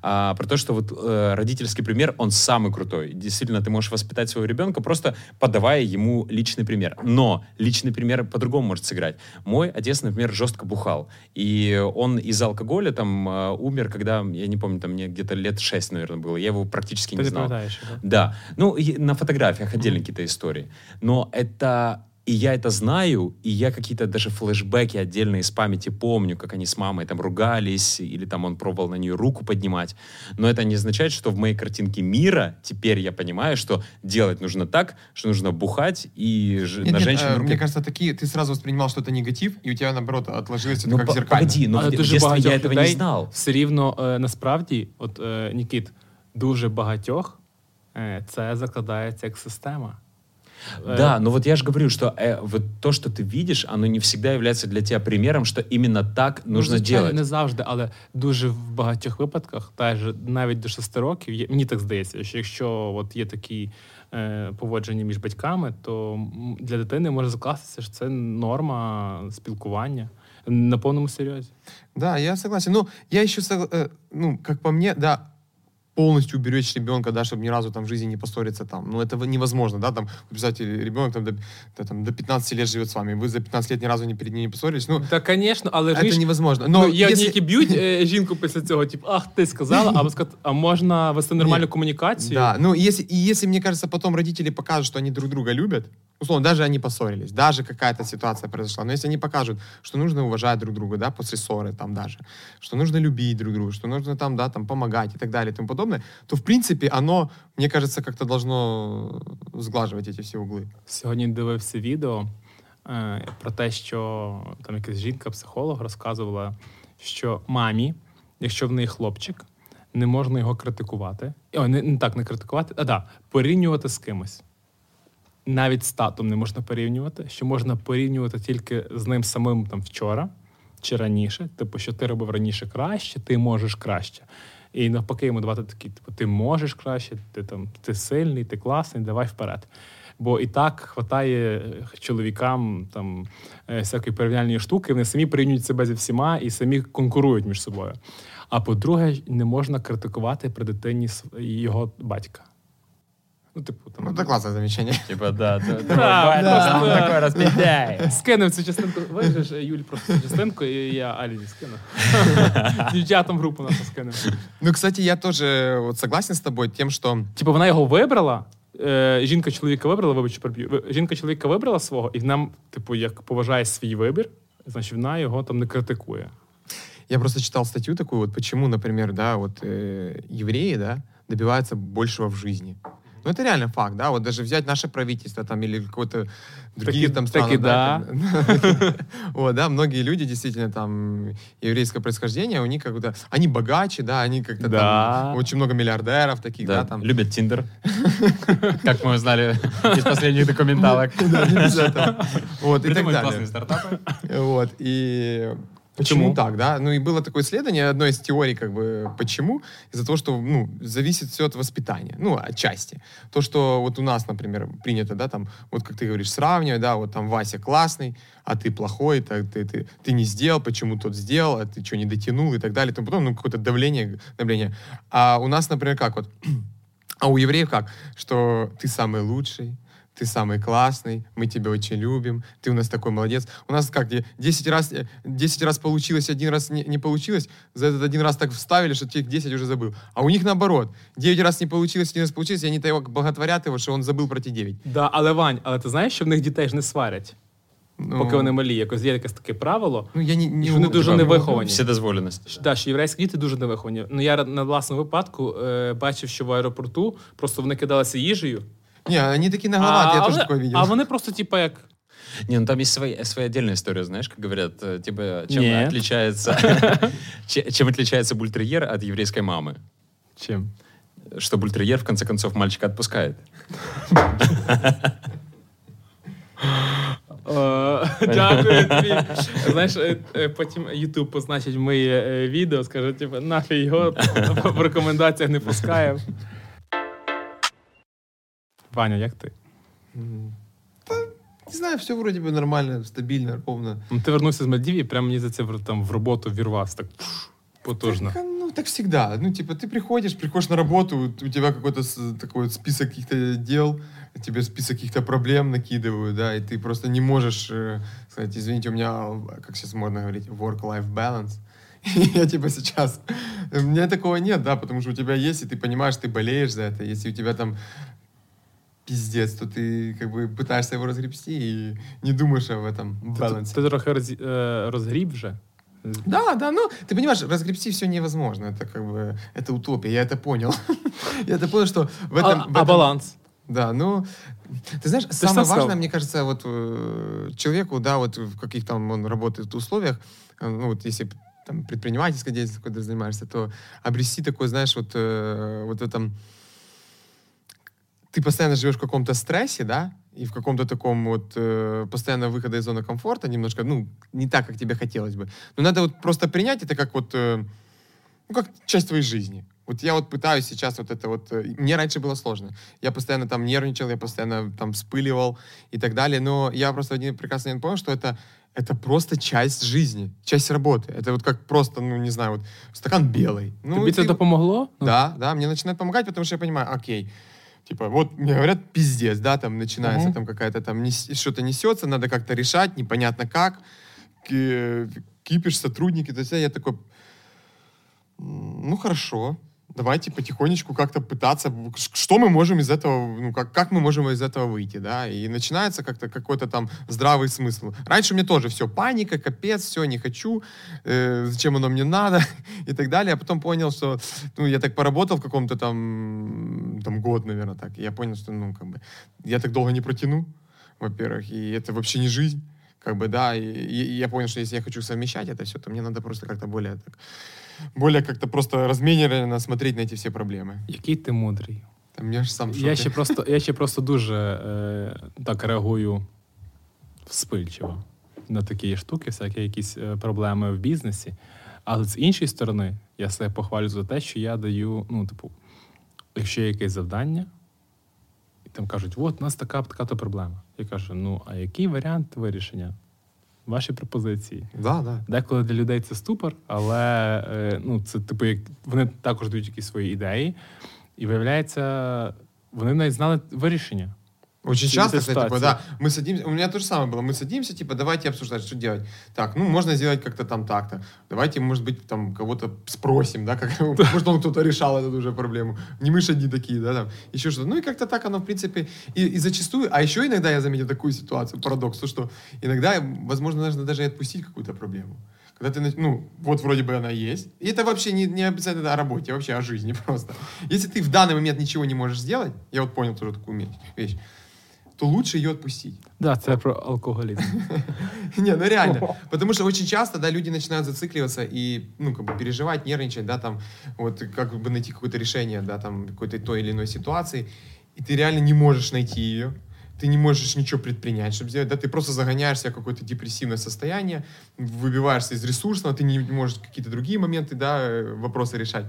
А, про то, что вот э, родительский пример, он самый крутой. Действительно, ты можешь воспитать своего ребенка, просто подавая ему личный пример. Но личный пример по-другому может сыграть. Мой отец, например, жестко бухал. И он из алкоголя там э, умер, когда, я не помню, там мне где-то лет 6, наверное, было. Я его практически Ти не знал. його? Да. Ну, и на фотографиях отдельно какие-то истории. Но это... И я это знаю, и я какие-то даже флешбеки отдельно из памяти помню, как они с мамой там ругались, или там он пробовал на нее руку поднимать. Но это не означает, что в моей картинке мира теперь я понимаю, что делать нужно так, что нужно бухать и ж- Нет, на нет, женщину э, руки... Мне кажется, такие ты сразу воспринимал, что это негатив, и у тебя, наоборот, отложилось это ну, как по- зеркально. погоди, но Але в, в дуже детстве багатьох я этого людей не знал. все рівно е, насправді, от е, Нікіт, дуже багатьох е, це закладається як система. Е, Да, но вот я же говорю, что э, вот то, что ты видишь, оно не всегда является для тебя примером, что именно так ну, нужно звичайно, делать. Не завжди, але дуже в багатьох випадках, теж навіть до 6 років, є, мені так здається, що якщо от є такі е, поводження між батьками, то м, для дитини може закластися, що це норма спілкування на повному серйозі. Да, я согласен. Ну, я еще, согла- э, ну, как по мне, да, полностью уберечь ребенка, да, чтобы ни разу там в жизни не поссориться там. Ну, это невозможно, да, там, представьте, ребенок там до, да, там, до 15 лет живет с вами, вы за 15 лет ни разу не перед ним не поссорились, ну, Та, звісно, але ж это ж- невозможно. Ну, Но є одні, если- які б'ють е, жінку після цього, типу, ах, ти сказала, або сказати, а можна вести нормальну Ні. комунікацію. Да, ну если, и если, мне кажется, потом родители покажут, что они друг друга любят, условно, даже они поссорились, даже какая-то ситуация произошла, но если они покажут, что нужно уважать друг друга, да, после ссоры там даже, что нужно любить друг друга, что нужно там, да, там помогать и так далее и тому подобное, то, в принципе, оно, мне кажется, как-то должно сглаживать эти все углы. Сьогодні дивився відео е, про те, що там якась жінка-психолог розказувала, що мамі, якщо в неї хлопчик, не можна його критикувати. О, не, не так, не критикувати, а да, порівнювати з кимось. Навіть з татом не можна порівнювати, що можна порівнювати тільки з ним самим там вчора чи раніше. Типу, що ти робив раніше краще, ти можеш краще. І навпаки, йому давати такі, типу, ти можеш краще, ти там ти сильний, ти класний, давай вперед. Бо і так хватає е, чоловікам там е, всякої порівняльної штуки, вони самі порівнюють себе зі всіма і самі конкурують між собою. А по-друге, не можна критикувати при дитині його батька. Ну, типу, там. Ну, это классное замечание. Типа, да, [laughs] такой распиздяй. Скинув цю частинку. Вижиш, Юль просто цю частинку, і я Аліні скину. [laughs] Дівчатам групу нашу скинув. Ну, кстати, я тоже вот согласен с тобой тем, что Типу, вона його вибрала. Е, жінка чоловіка вибрала, вибач, переб'ю. Жінка чоловіка вибрала свого, і нам, типу, як поважає свій вибір, значить вона його там не критикує. Я просто читал статью такую, вот почему, например, да, вот э, евреи, да, добиваются большего в жизни. Ну, это реально факт, да, вот даже взять наше правительство там или какое-то другие Таки- там таки страны, да. там, [laughs] Вот, да, многие люди действительно там еврейского происхождения, у них как бы, они богаче, да, они как-то Да. там, очень много миллиардеров таких, да, Да, там. любят Тиндер. [laughs] Как мы узнали из последних документалок. [laughs] Да. Вот, и так далее. классные стартапы. Вот, и Почему? почему так, да? Ну и было такое исследование, одной из теорий, как бы, почему? Из-за того, что, ну, зависит все от воспитания, ну, отчасти. То, что вот у нас, например, принято, да, там, вот как ты говоришь, сравнивать, да, вот там Вася классный, а ты плохой, так, ты, ты, ты не сделал, почему тот сделал, а ты что, не дотянул и так далее, тому потом, ну, какое-то давление, давление. А у нас, например, как вот, [clears throat] а у евреев как? Что ты самый лучший, ты самый классный, мы тебя очень любим, ты у нас такой молодец. У нас как, где 10 раз, э, 10 раз получилось, один раз не, не получилось, за этот один раз так вставили, что тех 10 уже забыл. А у них наоборот, 9 раз не получилось, один раз получилось, и они его боготворят его, что он забыл про те 9. Да, але Вань, але ти знаєш, що в них дітей ж не сварять, Ну, поки вони малі. Якось є якесь таке правило. Ну, я не, не Вони у- дуже не невиховані. Вседозволенность. Що- Да, що єврейські діти дуже невиховані. Ну я на власному випадку е, бачив, що в аеропорту просто вони кидалися їжею. Не, они такие нагловатые, я тоже вони, такое видел. а вони просто, типа, як. Не, ну там есть свои, своя отдельная история, знаешь, как говорят, э, типа, чем Нет. отличается, [laughs] че- чем отличается бультерьер от еврейской мамы? Чим? Что бультерьер, в конце концов, мальчика отпускает. Е, Дякую тобі. Знаєш, е, е, потім Ютуб позначить моє е, відео, скаже, типу, нафіг його в рекомендаціях не пускає. Ваня, як ти? Не знаю, все вроде бы нормально, стабильно, ровно. Ну, Ти вернувся з Мальдів і прямо мені за це в- там в роботу вірвався так пш, потужно. Так, ну, так всегда. Ну, типа, ты приходишь, приходишь на работу, у тебя какой-то с- такой вот список каких-то дел, тебе список каких-то проблем накидывают, да, и ты просто не можешь э, сказать, извините, у меня, как сейчас модно говорить, work-life balance. [laughs] И я типа сейчас... У меня такого нет, да, потому что у тебя есть, и ты понимаешь, ты болеешь за это. Если у тебя там пиздец, то ты как бы пытаешься его разгребсти и не думаешь об этом Ти, балансе. ти трохи роз, е, розгріб вже. Да, да, ну, ты понимаешь, разгребсти все невозможно. Это как бы, это утопия, я это понял. [laughs] Я это понял, что в этом... а, в а баланс? Да, ну, ты знаешь, сам самое сказал. важное, мне кажется, вот э, человеку, да, вот в каких там он работает условиях, э, ну, вот если там предпринимательской деятельностью занимаешься, то обрести такой, знаешь, вот, э, вот в этом... Ты постоянно живешь в каком-то стрессе, да, и в каком-то таком вот э, постоянно выхода из зоны комфорта, немножко, ну, не так, как тебе хотелось бы. Но надо вот просто принять это как вот, э, ну, как часть твоей жизни. Вот я вот пытаюсь сейчас вот это вот... э, Мне раньше было сложно. Я постоянно там нервничал, я постоянно там вспыливал и так далее. Но я просто один прекрасный момент понял, что это, это просто часть жизни, часть работы. Это вот как просто, ну, не знаю, вот стакан белый. Ну, Тобі ты- це допомогло? Ну, да, да, мне начинает помогать, потому что я понимаю, окей, типа, вот мне говорят, пиздец, да, там начинается Мгм. там какая-то там что-то несется, надо как-то решать, непонятно как, Ки- кипиш, сотрудники, то есть я такой, «М, ну хорошо, давайте потихонечку как-то пытаться, что мы можем из этого, ну как, как мы можем из этого выйти, да, и начинается как-то какой-то там здравый смысл. Раньше меня тоже все, паника, капец, все, не хочу, э, зачем оно мне надо [laughs] и так далее, а потом понял, что, ну, я так поработал в каком-то там, там год, наверное, так, и я понял, что, ну, как бы, я так долго не протяну, во-первых, и это вообще не жизнь, как бы, да, и- и я понял, что если я хочу совмещать это все, то мне надо просто как-то более так, более как-то просто размененно смотреть на эти все проблемы. Який ти мудрий. Там я ж сам Я ще просто, я ще просто дуже е, так реагую вспильчиво на такі штуки, всякі якісь е, проблеми в бізнесі. Але з іншої сторони, я себе похвалю за те, що я даю, ну, типу, якщо є якесь завдання, і там кажуть, от у нас така така то проблема. Я кажу: ну, а який варіант вирішення? Ваші пропозиції. Да, да. Деколи для людей це ступор, але е, ну, це типу, як вони також дають якісь свої ідеї, і виявляється, вони навіть знали вирішення. Очень часто, кстати, типа, ситуации. да, мы садимся, у меня то же самое было, мы садимся, типа, давайте обсуждать, что делать. Так, ну, можно сделать как-то там так-то. Давайте, может быть, там, кого-то спросим, да, как, [laughs] может, он кто-то решал эту уже проблему. Не мы же одни такие, да, там, еще что-то. Ну, и как-то так оно, в принципе, и, и зачастую, а еще иногда я заметил такую ситуацию, парадокс, то, что иногда, возможно, нужно даже и отпустить какую-то проблему. Когда ты, ну, вот вроде бы она есть. И это вообще не, не обязательно о работе, а вообще о жизни [laughs] просто. Если ты в данный момент ничего не можешь сделать, я вот понял тоже такую вещь, то лучше ее отпустить. Да, це про алкоголізм. [laughs] Не, ну реально. Потому что очень часто, да, люди начинают зацикливаться и, ну, как бы переживать, нервничать, да, там, вот, как бы найти какое-то решение, да, там, какой-то той или иной ситуации, и ты реально не можешь найти ее, ты не можешь ничего предпринять, чтобы сделать, да, ты просто загоняешь себя в какое-то депрессивное состояние, выбиваешься из ресурсного, ты не можешь какие-то другие моменты, да, э, вопросы решать.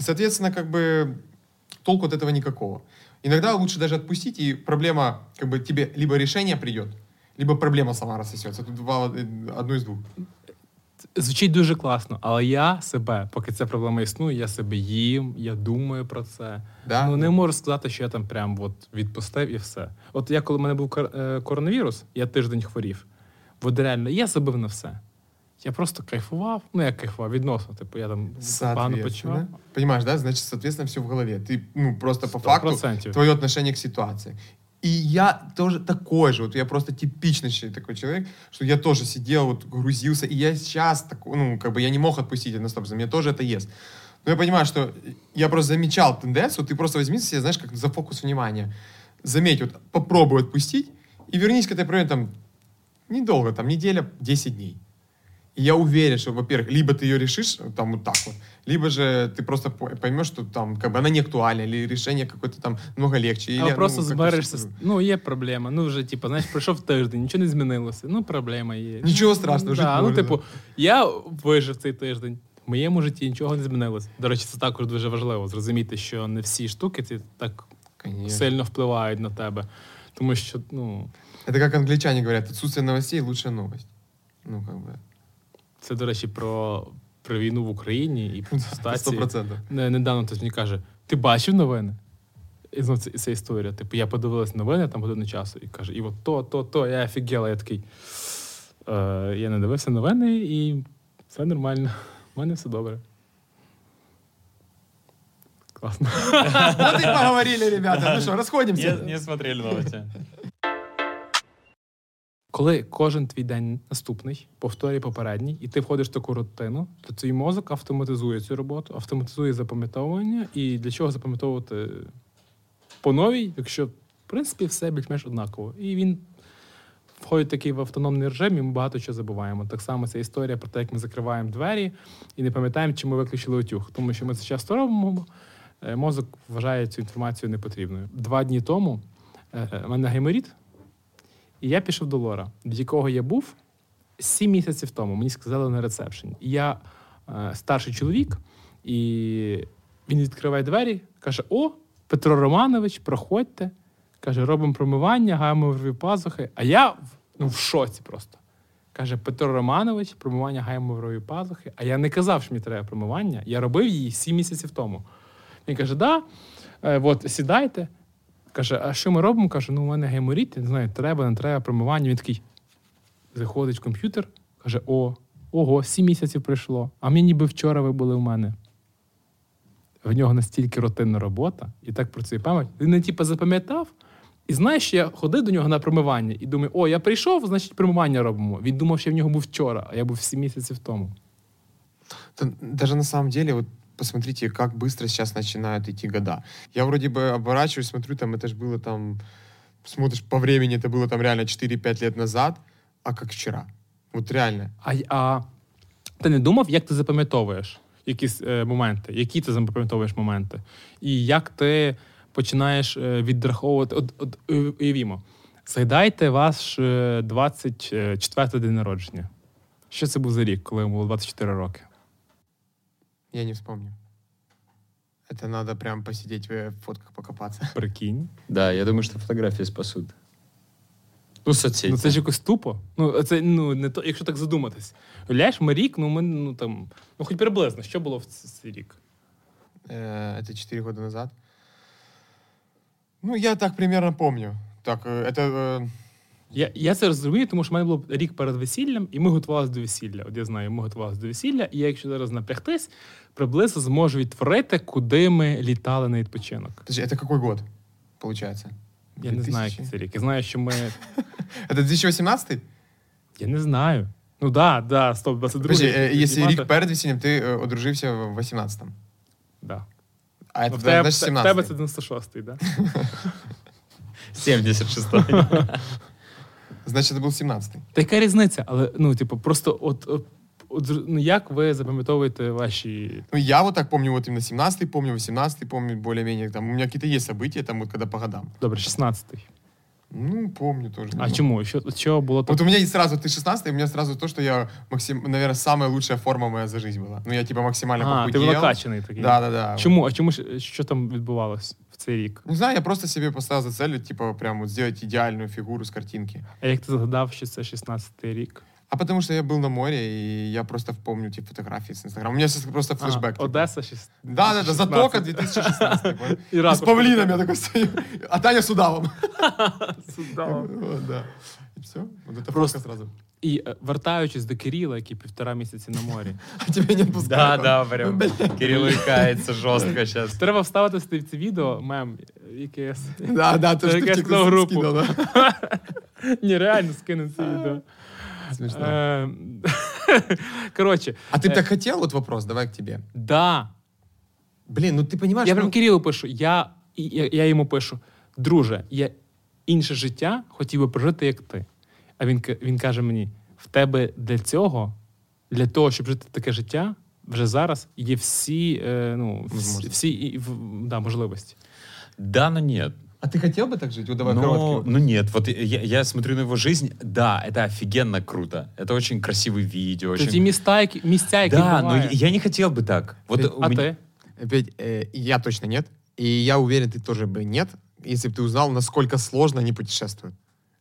И, соответственно, как бы толку от этого никакого. Иногда лучше даже отпустить, и проблема, как бы тебе либо решение придет, либо проблема сама рассосется. Тут два, э, одно из двух. Звучить дуже класно, але я себе, поки ця проблема існує, я себе їм, я думаю про це. Да? Ну не можу сказати, що я там прям от відпустив і все. От я, коли в мене був е, коронавірус, я тиждень хворів. От реально, я забив на все. Я просто кайфував. Ну, як кайфував, відносно. Типу, я там погано почував. Соответственно. Понимаешь, да? Значит, соответственно, все в голове. Ты, ну, просто по факту процентов. твое отношение к ситуации. И я тоже такой же, вот я просто типичный такой человек, что я тоже сидел, вот грузился, и я сейчас такой, ну, как бы я не мог отпустить это на 100%, мне тоже это есть. Но я понимаю, что я просто замечал тенденцию, ты просто возьми себе, знаешь, как за фокус внимания. Заметь, вот попробуй отпустить, и вернись к этой проблеме там недолго, там неделя, 10 дней. И я уверен, что, во-первых, либо ты ее решишь э, там вот так вот, либо же ты просто по- поймешь, что там как бы она не актуальна, или решение какое-то там много легче. Или, А ну, просто как-то зберешся. всё- з- Ну, є проблема. Ну, вже, типу, знаєш, пройшов тиждень, нічого не змінилося. Ну, проблема є. Нічого Ну, страшного, жити да, Ну, можна. типу, я вижив цей тиждень. В моєму житті нічого не змінилося. До речі, це також дуже важливо зрозуміти, що не всі штуки ці так Конечно. сильно впливають на тебе. Тому що, ну, Это как англичане говорят, отсутствие новостей – лучшая новость. Ну, как бы, Це, до речі, про, про війну в Україні і про цю [laughs] сто ситуацію. процентов. Не- Недавно хтось мені каже: ти бачив новини? І знову це, це історія. Типу, я подивилась новини там годину часу і каже, і от то, то, то, я офігела. Я такий. Е, я не дивився новини, і все нормально. У мене все добре. Класно. [laughs] Вот и поговорили, ребята. Ну что, расходимся? Не, не смотрели новости. Коли кожен твій день наступний, повторює попередній, і ти входиш в таку рутину, то твій мозок автоматизує цю роботу, автоматизує запам'ятовування. І для чого запам'ятовувати по новій, якщо в принципі все більш-менш однаково. І він входить такий в автономний режим, і ми багато чого забуваємо. Так само це історія про те, як ми закриваємо двері і не пам'ятаємо, чи ми виключили утюг. Тому що ми це часто робимо. е, Мозок вважає цю інформацію непотрібною. Два дні тому е, в мене гайморіт, і я пішов до Лора, від якого я був сім місяців тому. Мені сказали на ресепшені. Я е, старший чоловік, і він відкриває двері, каже: О, Петро Романович, проходьте. Каже, робимо промивання, гаймові пазухи. А я ну, в шоці просто. Каже, Петро Романович, промивання гаймової пазухи. А я не казав, що мені треба промивання. Я робив її сім місяців тому. Він каже: да, е, от сідайте. Каже, а що ми робимо? Каже, ну у мене геморіт, не знаю, треба, не треба, промивання. Він такий заходить в комп'ютер, каже: О, ого, сім місяців пройшло. А мені ніби вчора ви були у мене. В нього настільки рутинна робота, і так працює пам'ять. Він не типу запам'ятав. І знаєш, я ходив до нього на промивання і думаю, о, я прийшов, значить, промивання робимо. Він думав, що я в нього був вчора, а я був сім місяців тому. Даже на самом деле, вот посмотрите, как быстро сейчас начинают идти года. Я вроде бы оборачиваюсь, смотрю, там это же было там, смотришь по времени, это было там реально 4-5 лет назад, а как вчера. Вот реально. А, й- а ти не думав, як ти запам'ятовуєш якісь е, моменти? Які ти запам'ятовуєш моменти? І як ти починаєш е, відраховувати? От, от уяв- уявімо, згадайте ваш е, 24 день народження. Що це був за рік, коли йому було 24 роки? Я не вспомню. Это надо прям посидеть в фотках покопаться. [laughs] Прикинь. Да, я думаю, что фотографии спасут. Ну, соцсети. Ну це ж якось тупо. Ну, це ну не то, якщо так задуматись. Уявляєш, ми рік, ну ми ну там, ну хоч приблизно, що було в ц- цей рік? Э, Это 4 года назад. Ну, я так примерно помню. Так, э, это... э, Я, я це розумію, тому що в мене було рік перед весіллям, і ми готувалися до весілля. От я знаю, ми готувалися до весілля, і я, якщо зараз напрягтись, приблизно зможу відтворити, куди ми літали на відпочинок. Подожди, это какой год, получается? Я не знаю, 2000? який це рік. Я знаю, що ми. [laughs] Это 2018? Я не знаю. Ну да, да, стоп, 22 Подожди, э, если Знімати- рік перед весіллям, ти е, одружився в 18-му. Да. А це Ну, в тебе, значить в тебе 17 це 96-й, да? [laughs] 76 [laughs] Значить, це був 17-й. Та яка різниця? Але ну, типу, просто от, от, от зр- ну, як ви запам'ятовуєте ваші. Ну, я вот так помню, вот именно 17-й помню, 18-й помню, более-менее. Там у меня какие-то есть события, там вот когда по годам. Добре, 16-й. Ну, помню тоже. А Ну, чому? Що, що було так? Вот у меня есть сразу, ты 16 у меня сразу то, что я, максим, наверное, самая лучшая форма моя за жизнь была. Ну, я типа максимально А, ти похудел. накачаний такий. Да, да, да. Чому? А чому ж- що там відбувалось Рік? Не знаю, я просто себе поставил за цель, типа, прям вот сделать идеальную фигуру с картинки. А як ти згадав, що це 16-й рік? А потому что я был на море, и я просто помню, типа, фотографии с Инстаграма. У меня сейчас просто флешбэк. А, типа. Одеса 6. Да, да, да, Затока 2016. понял? [laughs] И И с павлином такой. я такой стою. А Таня с удавом. [laughs] Судово. Вот, да. И все. Вот это просто сразу. І е, вертаючись до Кирила, який півтора місяці на морі. [laughs] А тебя не Да, отпускают. да, прям. Кирилл икается жестко сейчас. Треба вставити в це відео, мем, якесь. Да, да, ты Це же якась тільки нова група. скинув, [laughs] да. Ні, реально скину це відео. Смешно. Е, [laughs] Коротше, А ты э, так хотел? Вот вопрос, давай к тебе. да. Блин, ну ты понимаешь, Я ну, прям Кирилу пишу, я, і- я, я йому пишу: друже, я інше життя хотів би прожити, як ти. А він, ка- він каже мені: в тебе для цього, для того, щоб жити таке життя, вже зараз є всі, е, ну, всі, Можливості. всі і, в- да, можливості. Да, но нет. А ты хотел бы так жить? Вот давай но, короткий. ну нет, вот я, я смотрю на его жизнь, да, это офигенно круто. Это очень красивый видео. Тобто ті Очень... міста, які, місця, які Да, но буває. я, я не хотел бы так. Вот у А меня- ти? Опять, э, я точно нет. И я уверен, ты тоже бы нет, если бы ты узнал, насколько сложно они путешествуют.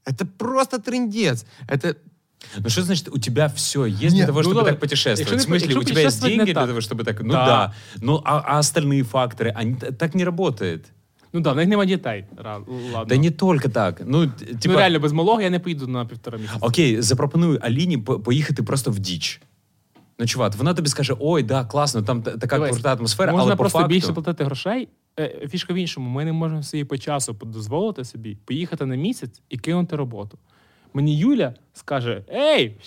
Это просто трындец. Это Ну что значит, у тебя все есть для Нет, того, ну чтобы давай. так путешествовать? Якщо В не- смысле, якщо у тебя есть путешествовать не деньги для так. того, чтобы так... Ну Да. да. Ну а, а остальные факторы, они т- так не работает. Ну так, в них немає дітей. Ра- Ладно. Да не только так. Ну, т- типа, ну реально, без малого я не поїду на півтора місяця. окей, запропоную Аліні по- поїхати просто в діч. Ну, чувак, вона тобі скаже: ой, да, класно, там така Дивись, крута атмосфера, Можна але по просто факту... більше платити грошей. Е, Фішка в іншому. Ми не можемо собі по часу дозволити собі поїхати на місяць і кинути роботу. Мені Юля скаже: Ей!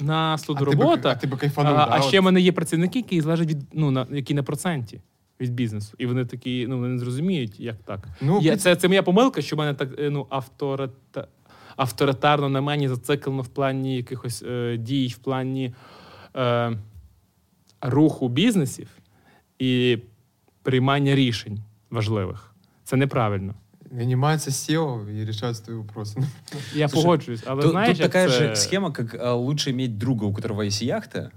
Нас тут А ти би- робота. а ти би кайфанув, а, да, а ще в мене є працівники, які залежать від ну на які на проценті від бізнесу. І вони такі, ну вони не зрозуміють, як так. Ну, я, при- це, це моя помилка, що в мене так е, ну авторита, авторитарно на мені зациклено в плані якихось е, дій, в плані е, руху бізнесів і приймання рішень важливих. Це неправильно. нанимается SEO и решают твои вопросы. Я Слушай, погоджуюсь, але Тут, знаєш, тут як такая это... же схема, как а, лучше иметь друга, у которого есть яхта,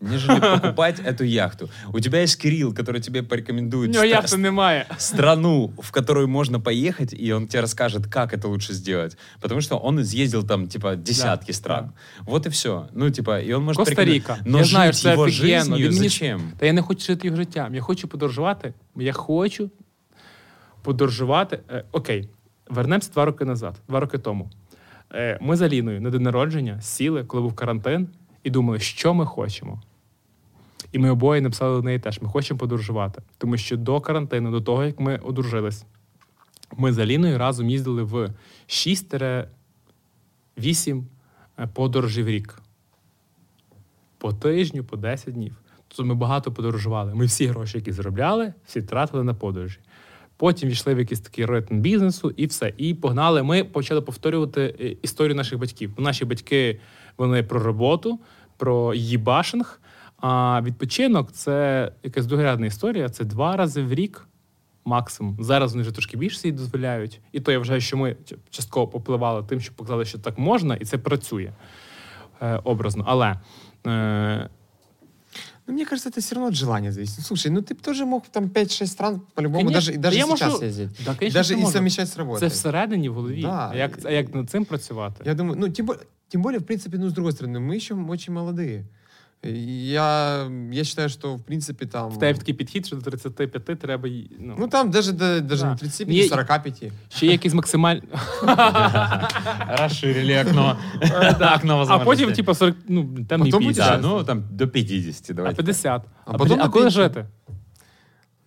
нежели покупать эту яхту. У тебя есть Кирилл, который тебе У порекомендует нього стра- яхти немає. страну, в которую можно поехать, и он тебе расскажет, как это лучше сделать. Потому что он изъездил там, типа, десятки Да, стран. Вот и все. Ну, типа, и он может Коста-Ріка. порекомен- Но я жить знаю, що це его офігенно. жизнью Він мені- зачем? Та я не хочу жити його життям. Я хочу подорожувати. Я хочу подорожувати. Е, окей, вернемося два роки назад, два роки тому. Е, ми з Аліною на день народження сіли, коли був карантин, і думали, що ми хочемо. І ми обоє написали до неї теж: ми хочемо подорожувати. Тому що до карантину, до того, як ми одружились, ми з Аліною разом їздили в 6-8 подорожей в рік. По тижню, по 10 днів. Тобто ми багато подорожували. Ми всі гроші, які заробляли, всі тратили на подорожі. Потім війшли в якийсь такий ритм бізнесу і все. І погнали. Ми почали повторювати е, історію наших батьків. Наші батьки вони про роботу, про їбашинг. А відпочинок це якась другорядна історія. Це два рази в рік максимум. Зараз вони вже трошки більше собі дозволяють. І то я вважаю, що ми ч- частково попливали тим, що показали, що так можна, і це працює е, образно. Але е, Ну, мне кажется, это все равно от желания зависит. Ну, слушай, ну ты бы тоже мог там 5-6 стран по-любому, Конечно. даже, даже Да я сейчас могу- ездить. да, конечно, даже что и можно. совмещать с работой. це всередині в голові. Да. А як, а як над цим працювати? Я думаю, ну, тем, бо- тем более, в принципе, ну, с другой стороны, мы еще очень молодые. Я, я считаю, что, в принципе, там... В тебе такий підхід, що до 35 треба. Ну, Ну, там даже, до- даже Да. не 35, Не- 45. ще є якісь максимальні. [laughs] Расширили окно. окно А потім, типу, 40, ну, там не 50, Да, ну там до 50, а 50. А А, потім а коли жити?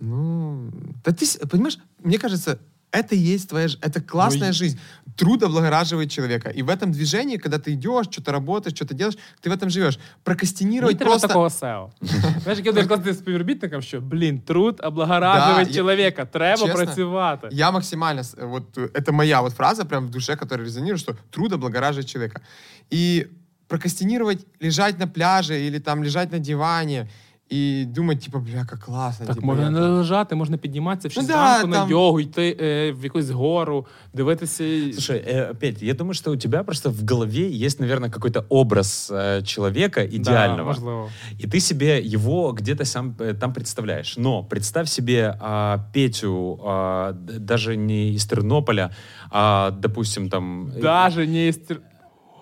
Ну, да ты, с- понимаешь, мне кажется, это и есть твоя, ж- это классная Ну, и- жизнь. Труд облагораживает человека. И в этом движении, когда ты идешь, что-то работаешь, что-то делаешь, ты в этом живешь. Мені Прокрастинировать треба просто... такого SEO. [laughs] Знаєш, як я буду казати співробітникам, що, блін, труд облагоражує Да, я- чоловіка, треба чесно, працювати. Я максимально, с- вот э, это моя вот фраза прям в душе, которая резонирует, что труд облагораживает человека. И прокрастинировать, лежать на пляже или там лежать на диване и думать, типа, бля, как классно. Так типа, можна я не там- лежати, можна підніматися в Ну 6 да, ранку на там- йогу, йти е, в якусь гору, дивитися. Слушай, э, опять, я думаю, что у тебя просто в голове есть, наверное, какой-то образ э, человека Да, идеального. можливо. И ты себе его где-то сам э, там представляешь. Но представь себе а, Петю а, д- даже не из Тернополя, а, допустим, там... э, Даже не із тр-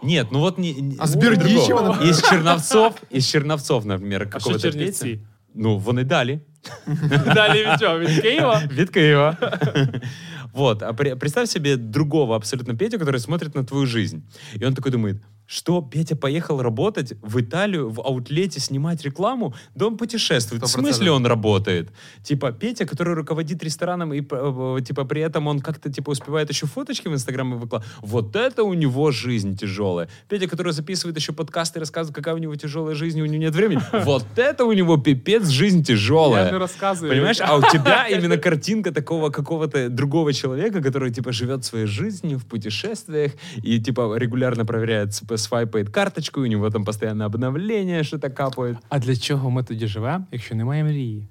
Нет, ну вот не... не- А с Бердичева, другого. например? Из Черновцов, из Черновцов, например, А що какого-то Чернівці? Петю. Ну, вони далі. Далі від чого? Від Києва? Від Киева. Вот. А при- представь себе другого абсолютно Петю, который смотрит на твою жизнь. И он такой думает, что Петя поехал работать в Италию, в аутлете снимать рекламу, да он путешествует. В 100%. смысле он работает? Типа Петя, который руководит рестораном, и э, типа при этом он как-то типа успевает еще фоточки в Инстаграм выкладывать. Вот это у него жизнь тяжелая. Петя, который записывает еще подкасты и рассказывает, какая у него тяжелая жизнь, и у него нет времени. [laughs] Вот это у него пипец жизнь тяжелая. Я рассказываю. Понимаешь, а у тебя [laughs] именно картинка такого какого-то другого человека, который, типа, живет своей жизнью в путешествиях и, типа, регулярно проверяет, сп- свайпает карточку, у него там постоянно обновления что-то капает. А для чого ми тоді живемо, якщо немає мрії?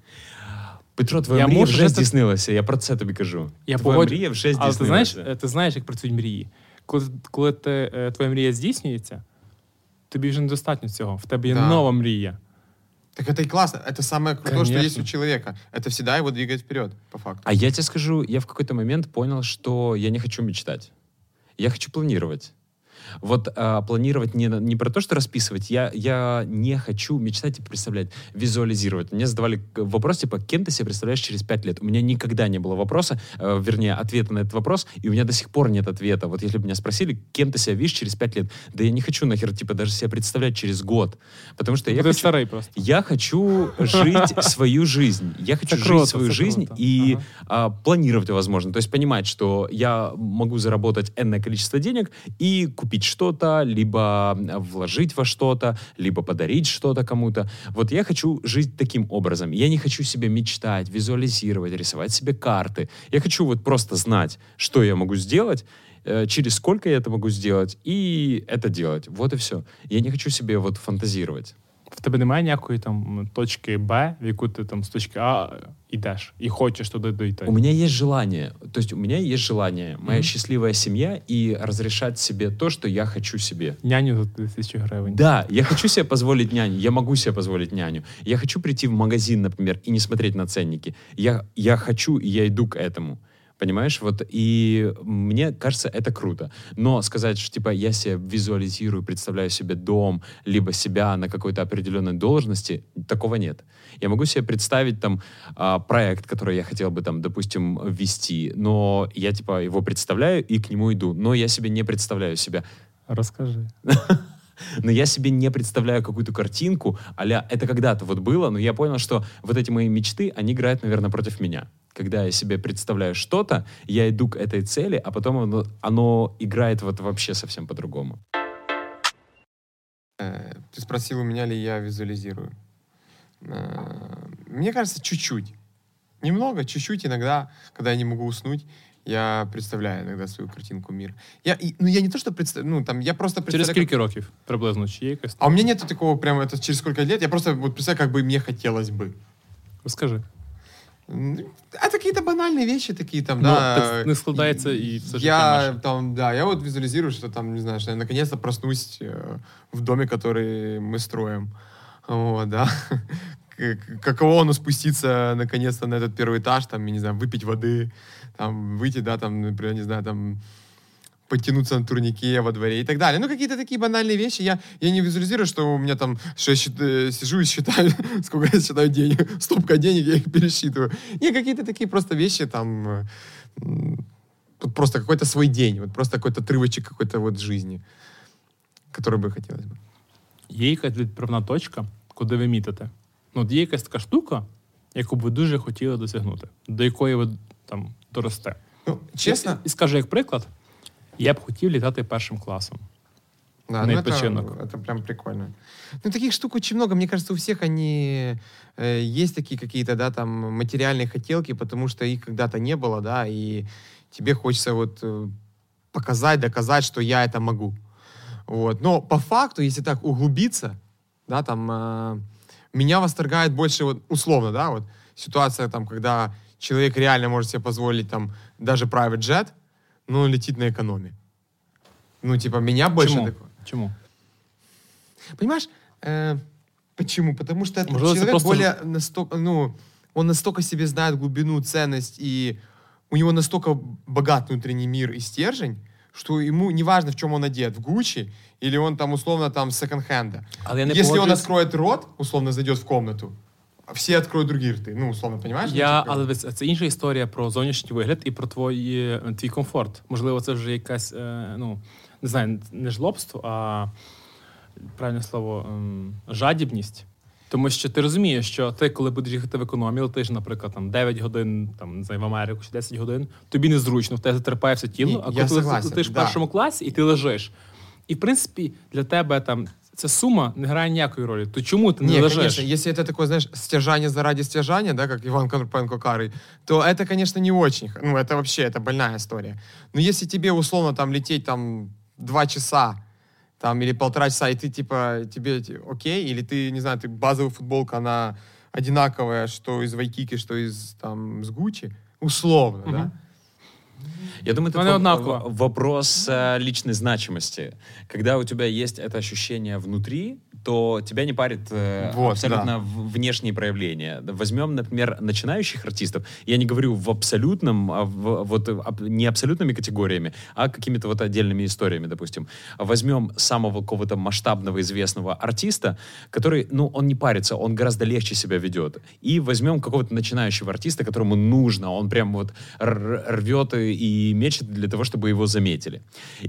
Петро, твоя Я мрія можу вже це- здійснилася, я про це тобі кажу. Я твоя погоджу- мрія вже Але ти знаєш, здійснилася. е, ти знаєш, як працюють мрії. Коли, коли ти, е, твоя мрія здійснюється, тобі вже недостатньо цього. В тебе є Да. нова мрія. Так это и классно. Это самое крутое, что Конечно. есть у человека. Это всегда его двигает вперед, по факту. А я тебе скажу, я в какой-то момент понял, что я не хочу мечтать. Я хочу планировать. Вот а, планировать не, не про то, что расписывать. Я, я не хочу мечтать и представлять, визуализировать. Мне задавали вопрос, типа, кем ты себя представляешь через пять лет? У меня никогда не было вопроса, э, вернее, ответа на этот вопрос, и у меня до сих пор нет ответа. Вот если бы меня спросили, кем ты себя видишь через пять лет, да я не хочу нахер, типа, даже себя представлять через год. Потому что я ти хочу... старий просто. Я хочу жить [laughs] свою жизнь. Я хочу жить свою жизнь и а, планировать, возможно. То есть понимать, что я могу заработать энное количество денег и купить что-то, либо а, вложить во что-то, либо подарить что-то кому-то. Вот я хочу жить таким образом. Я не хочу себе мечтать, визуализировать, рисовать себе карты. Я хочу вот просто знать, что я могу сделать, э, через сколько я это могу сделать, и это делать. Вот и все. Я не хочу себе вот фантазировать В тебе немає ніякої там точки Б, в яку ти там з точки А йдеш і хочеш туди дойти. У меня есть желание, то есть у меня есть желание, моя Мгм. счастливая семья и разрешать себе то, что я хочу себе. Няню за тисячу гривень. Да, я хочу себе позволить няню, я могу себе позволить няню. Я хочу прийти в магазин, например, и не смотреть на ценники. Я, я хочу, и я иду к этому. Понимаешь, вот, и мне кажется, это круто. Но сказать, что, типа, я себе визуализирую, представляю себе дом, либо себя на какой-то определенной должности, такого нет. Я могу себе представить, там, а, проект, который я хотел бы, там, допустим, ввести, но я, типа, его представляю и к нему иду. Но я себе не представляю себя Розкажи. [laughs] но я себе не представляю какую-то картинку, а это когда-то вот было, но я понял, что вот эти мои мечты, они играют, наверное, против меня. Когда я себе представляю что-то, я иду к этой цели, а потом оно, оно играет вот вообще совсем по-другому. Э, Ты спросил у меня, ли я визуализирую. Э, Мне кажется, чуть-чуть. Немного, чуть-чуть иногда, когда я не могу уснуть, я представляю иногда свою картинку мира. Я, и- ну, я не то, что представляю, ну, там, я просто Через представляю... скільки років приблизно? Чи є якась? А у меня нету такого прямо, это через сколько лет, я просто вот представляю, как бы мне хотелось бы. Розкажи. М, А это какие-то банальные вещи такие там, Ну, да. так не складається і все життя Я наше. там, да, я вот визуализирую, что там, не знаю, что я наконец-то проснусь э, в доме, который мы строим. Вот, да. [laughs] К- к- Каково оно спуститься наконец-то на этот первый этаж, там, я не знаю, выпить воды, там, выйти, да, там, например, не знаю, там, подтянуться на турнике во дворе и так далее. Ну, какие-то такие банальные вещи. Я, я не визуализирую, что у меня там, что я счит- э, сижу и считаю, [laughs] сколько я считаю денег, [laughs] стопка денег, я их пересчитываю. Не, какие-то такие просто вещи там, э, м, вот просто какой-то свой день, вот просто какой-то отрывочек какой-то вот жизни, который бы хотелось бы. Є якась відправна точка, куди ви мітите. Ну, от є якась така штука, яку б ви дуже хотіли досягнути, до якої ви там доросте. Ну, честно, І, і скажу як приклад, я б хотів літати першим класом. Да, На ну отпочинок. это, это прям прикольно. Ну, таких штук очень много. Мне кажется, у всех они э, есть такие какие-то, да, там, материальные хотелки, потому что их когда-то не было, да, и тебе хочется вот э, показать, доказать, что я это могу. Вот. Но по факту, если так углубиться, да, там, э, меня восторгает больше, вот, условно, да, вот, ситуация, там, когда человек реально может себе позволить, там, даже private jet, но он летит на экономе. Ну, типа, меня больше Чому? такое. Чому? Понимаешь, э, почему? Потому что этот Может, человек просто- более настолько, ну, он настолько себе знает глубину, ценность, и у него настолько богат внутренний мир и стержень, что ему не важно, в чем он одет, в Гуччи, или он там условно там с секонд-хенда. Не Если он погоджуюсь- откроет рот, условно зайдет в комнату, все откроют другие рты. Ну, условно, понимаешь? Ну, Я, але дивись, це інша історія про зовнішній вигляд і про твої, твій комфорт. Можливо, це вже якась, е, ну, не знаю, не жлобство, а правильне слово, ем, жадібність. Тому що ти розумієш, що ти, коли будеш їхати в економію, летиш, наприклад, там 9 годин там, не знаю, в Америку чи 10 годин, тобі незручно, в тебе затерпає все тіло, Ні, а коли я ти летиш в першому класі і ти лежиш. І в принципі, для тебе там ця сума не грає ніякої ролі. То чому ти не, Не, лежиш? конечно, если это такое, знаешь, стяжание заради стяжания, да, как Иван Карпенко Карый, то это, конечно, не очень. х- Ну, это вообще, это больная история. Но если тебе, условно, там, лететь, там, два часа, там, или полтора часа, и ты, типа, тебе т- окей, или ты, не знаю, ты базовая футболка, она одинаковая, что из Вайкики, что из, там, с Гуччи, условно, да? я думаю, это в- вопрос э, личной значимости. Когда у тебя есть это ощущение внутри, то тебя не парит э, Вот, абсолютно да. внешние проявления. Возьмем, например, начинающих артистов. Я не говорю в абсолютном, а в- вот аб- не абсолютными категориями, а какими-то вот отдельными историями, допустим. Возьмем самого какого-то масштабного известного артиста, который, ну, он не парится, он гораздо легче себя ведет. И возьмем какого-то начинающего артиста, которому нужно, он прям вот р- рвет и и мечет для того, чтобы его заметили.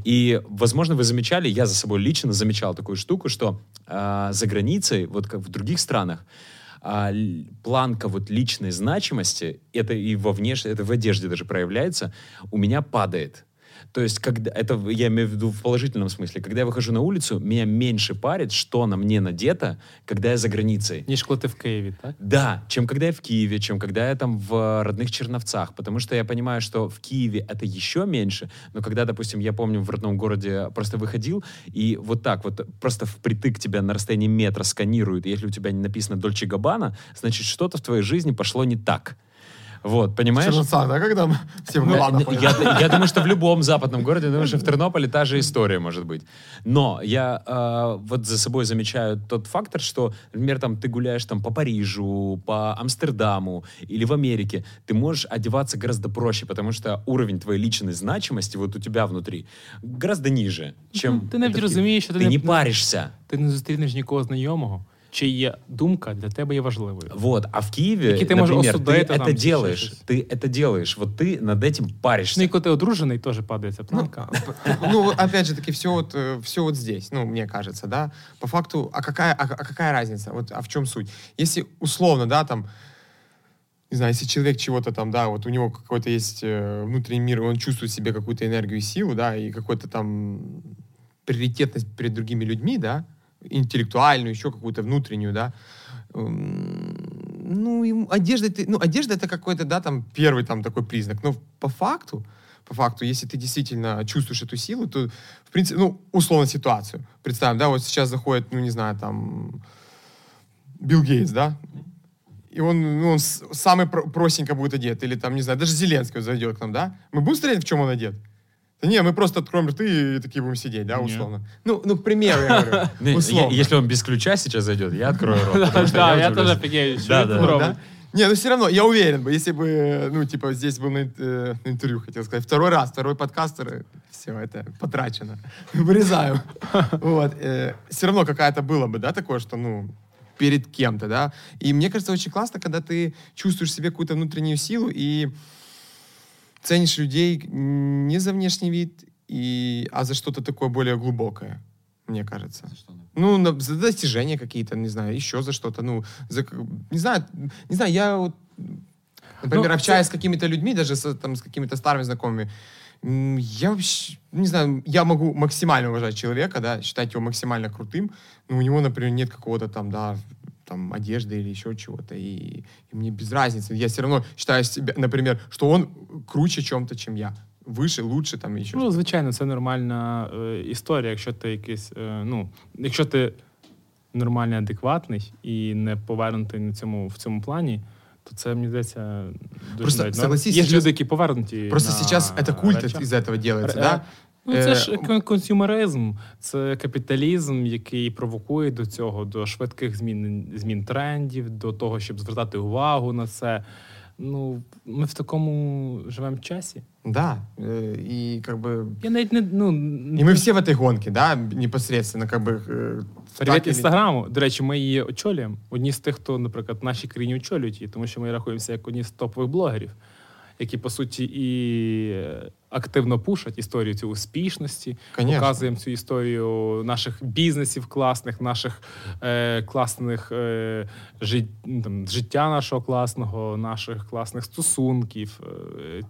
И, возможно, вы замечали, я за собой лично замечал такую штуку, что а, за границей, вот как в других странах, а, планка вот личной значимости, это и во внешней, это в одежде даже проявляется, у меня падает. То есть, когда это я имею в виду в положительном смысле, когда я выхожу на улицу, меня меньше парит, что на мне надето, когда я за границей. Ніж коли ти в Києві, так? Да, чем когда я в Киеве, чем когда я там в родных Черновцах, потому что я понимаю, что в Киеве это еще меньше, но когда, допустим, я помню, в родном городе просто выходил, и вот так вот просто впритык тебя на расстоянии метра сканируют, и если у тебя не написано Дольче Габбана, значит, что-то в твоей жизни пошло не так. Вот, понимаешь? Черновца, да, когда мы [laughs] все в Ну, Габана я, ходят? я- я думаю, что в любом западном [laughs] городе, я думаю, что в Тернополе та же история может быть. Но я э, вот за собой замечаю тот фактор, что, например, там ты гуляешь там по Парижу, по Амстердаму или в Америке, ты можешь одеваться гораздо проще, потому что уровень твоей личной значимости вот у тебя внутри гораздо ниже, чем... Ну, ти навіть это в Киеве. розумієш, що ти Ты не- не паришься. Ти не зустрінеш нікого знайомого, чия думка для тебе є важливою. Вот, а в Киеве, Який ти можеш например, ты осудити там это чи ще делаешь, щось. ты это делаешь, вот ты над этим паришься. Ну і коли ти одружений, теж падає ця планка. Ну, опять же таки, все вот, все вот здесь, ну, мне кажется, да. По факту, а какая, а, а какая разница? Вот, а в чем суть? Если условно, да, там, не знаю, если человек чего-то там, да, вот у него какой-то есть э, внутренний мир, и он чувствует в себе какую-то энергию и силу, да, и какой-то там приоритетность перед другими людьми, да, интеллектуальную, еще какую-то внутреннюю, да, М, ну, ему- одежда, ты, ну, одежда это какой-то, да, там, первый там такой признак, но по факту, по факту, если ты действительно чувствуешь эту силу, то, в принципе, ну, условно ситуацию. Представим, да, вот сейчас заходит, ну, не знаю, там, Билл Гейтс, да, и он, ну, он самый про- простенько будет одет, или там, не знаю, даже Зеленский зайдет к нам, да, мы будем смотреть, в чем он одет? Да не, мы просто откроем рты и такие будем сидеть, да, условно. Ну, ну, к примеру, я говорю. [laughs] Условно. если он без ключа сейчас зайдет, я открою рот. Да, я офігею, що Да, да? Не, ну все равно, я уверен бы, если бы, ну, типа, здесь был на, э, на интервью, хотел сказать, второй раз, второй подкастер, все, это потрачено. [laughs] Вырезаю. [laughs] Вот. Все равно какая-то было бы, да, такое, что, ну, перед кем-то, да. И мне кажется, очень классно, когда ты чувствуешь себе какую-то внутреннюю силу и ценишь людей не за внешний вид, и, а за что-то такое более глубокое, мне кажется. Ну, на- за достижения какие-то, не знаю, еще за что-то, ну, за, не знаю, не знаю, я вот, например, Ну, общаясь с какими-то людьми, даже с, там, с какими-то старыми знакомыми, я вообще, не знаю, я могу максимально уважать человека, да, считать его максимально крутым, но у него, например, нет какого-то там, да, там, одежды или еще чего-то, и, и мне без разницы. Я все равно считаю себя, например, что он круче чем-то, чем я. Выше, лучше, там, еще Ну, звичайно, це нормальна е, історія, якщо ти якийсь, е, ну, якщо ти нормальний, адекватний і не повернутий на цьому, в цьому плані, то це, мені здається, дуже Просто навіть норм. согласись, Є ж сейчас- люди, які повернуті. Просто на сейчас это культ речах. из этого делается, Э, да? Ну, це Е, ж кон- консюмеризм, це капіталізм, який провокує до цього, до швидких змін, змін трендів, до того, щоб звертати увагу на це. ну, ми в такому живемо часі. Да, э, и как бы... Я навіть не ну И мы все в этой гонке, да, непосредственно, как бы... э, так Привіт или- інстаграму. До речі, ми її очолюємо. Одні з тих, хто, наприклад, в нашій країні очолюють її, тому що ми рахуємося як одні з топових блогерів, які по суті і е, активно пушать історію цю успішності, Конечно. показуємо цю історію наших бізнесів класних, наших е, класних е, жит, ну, там, життя нашого класного, наших класних стосунків. Е,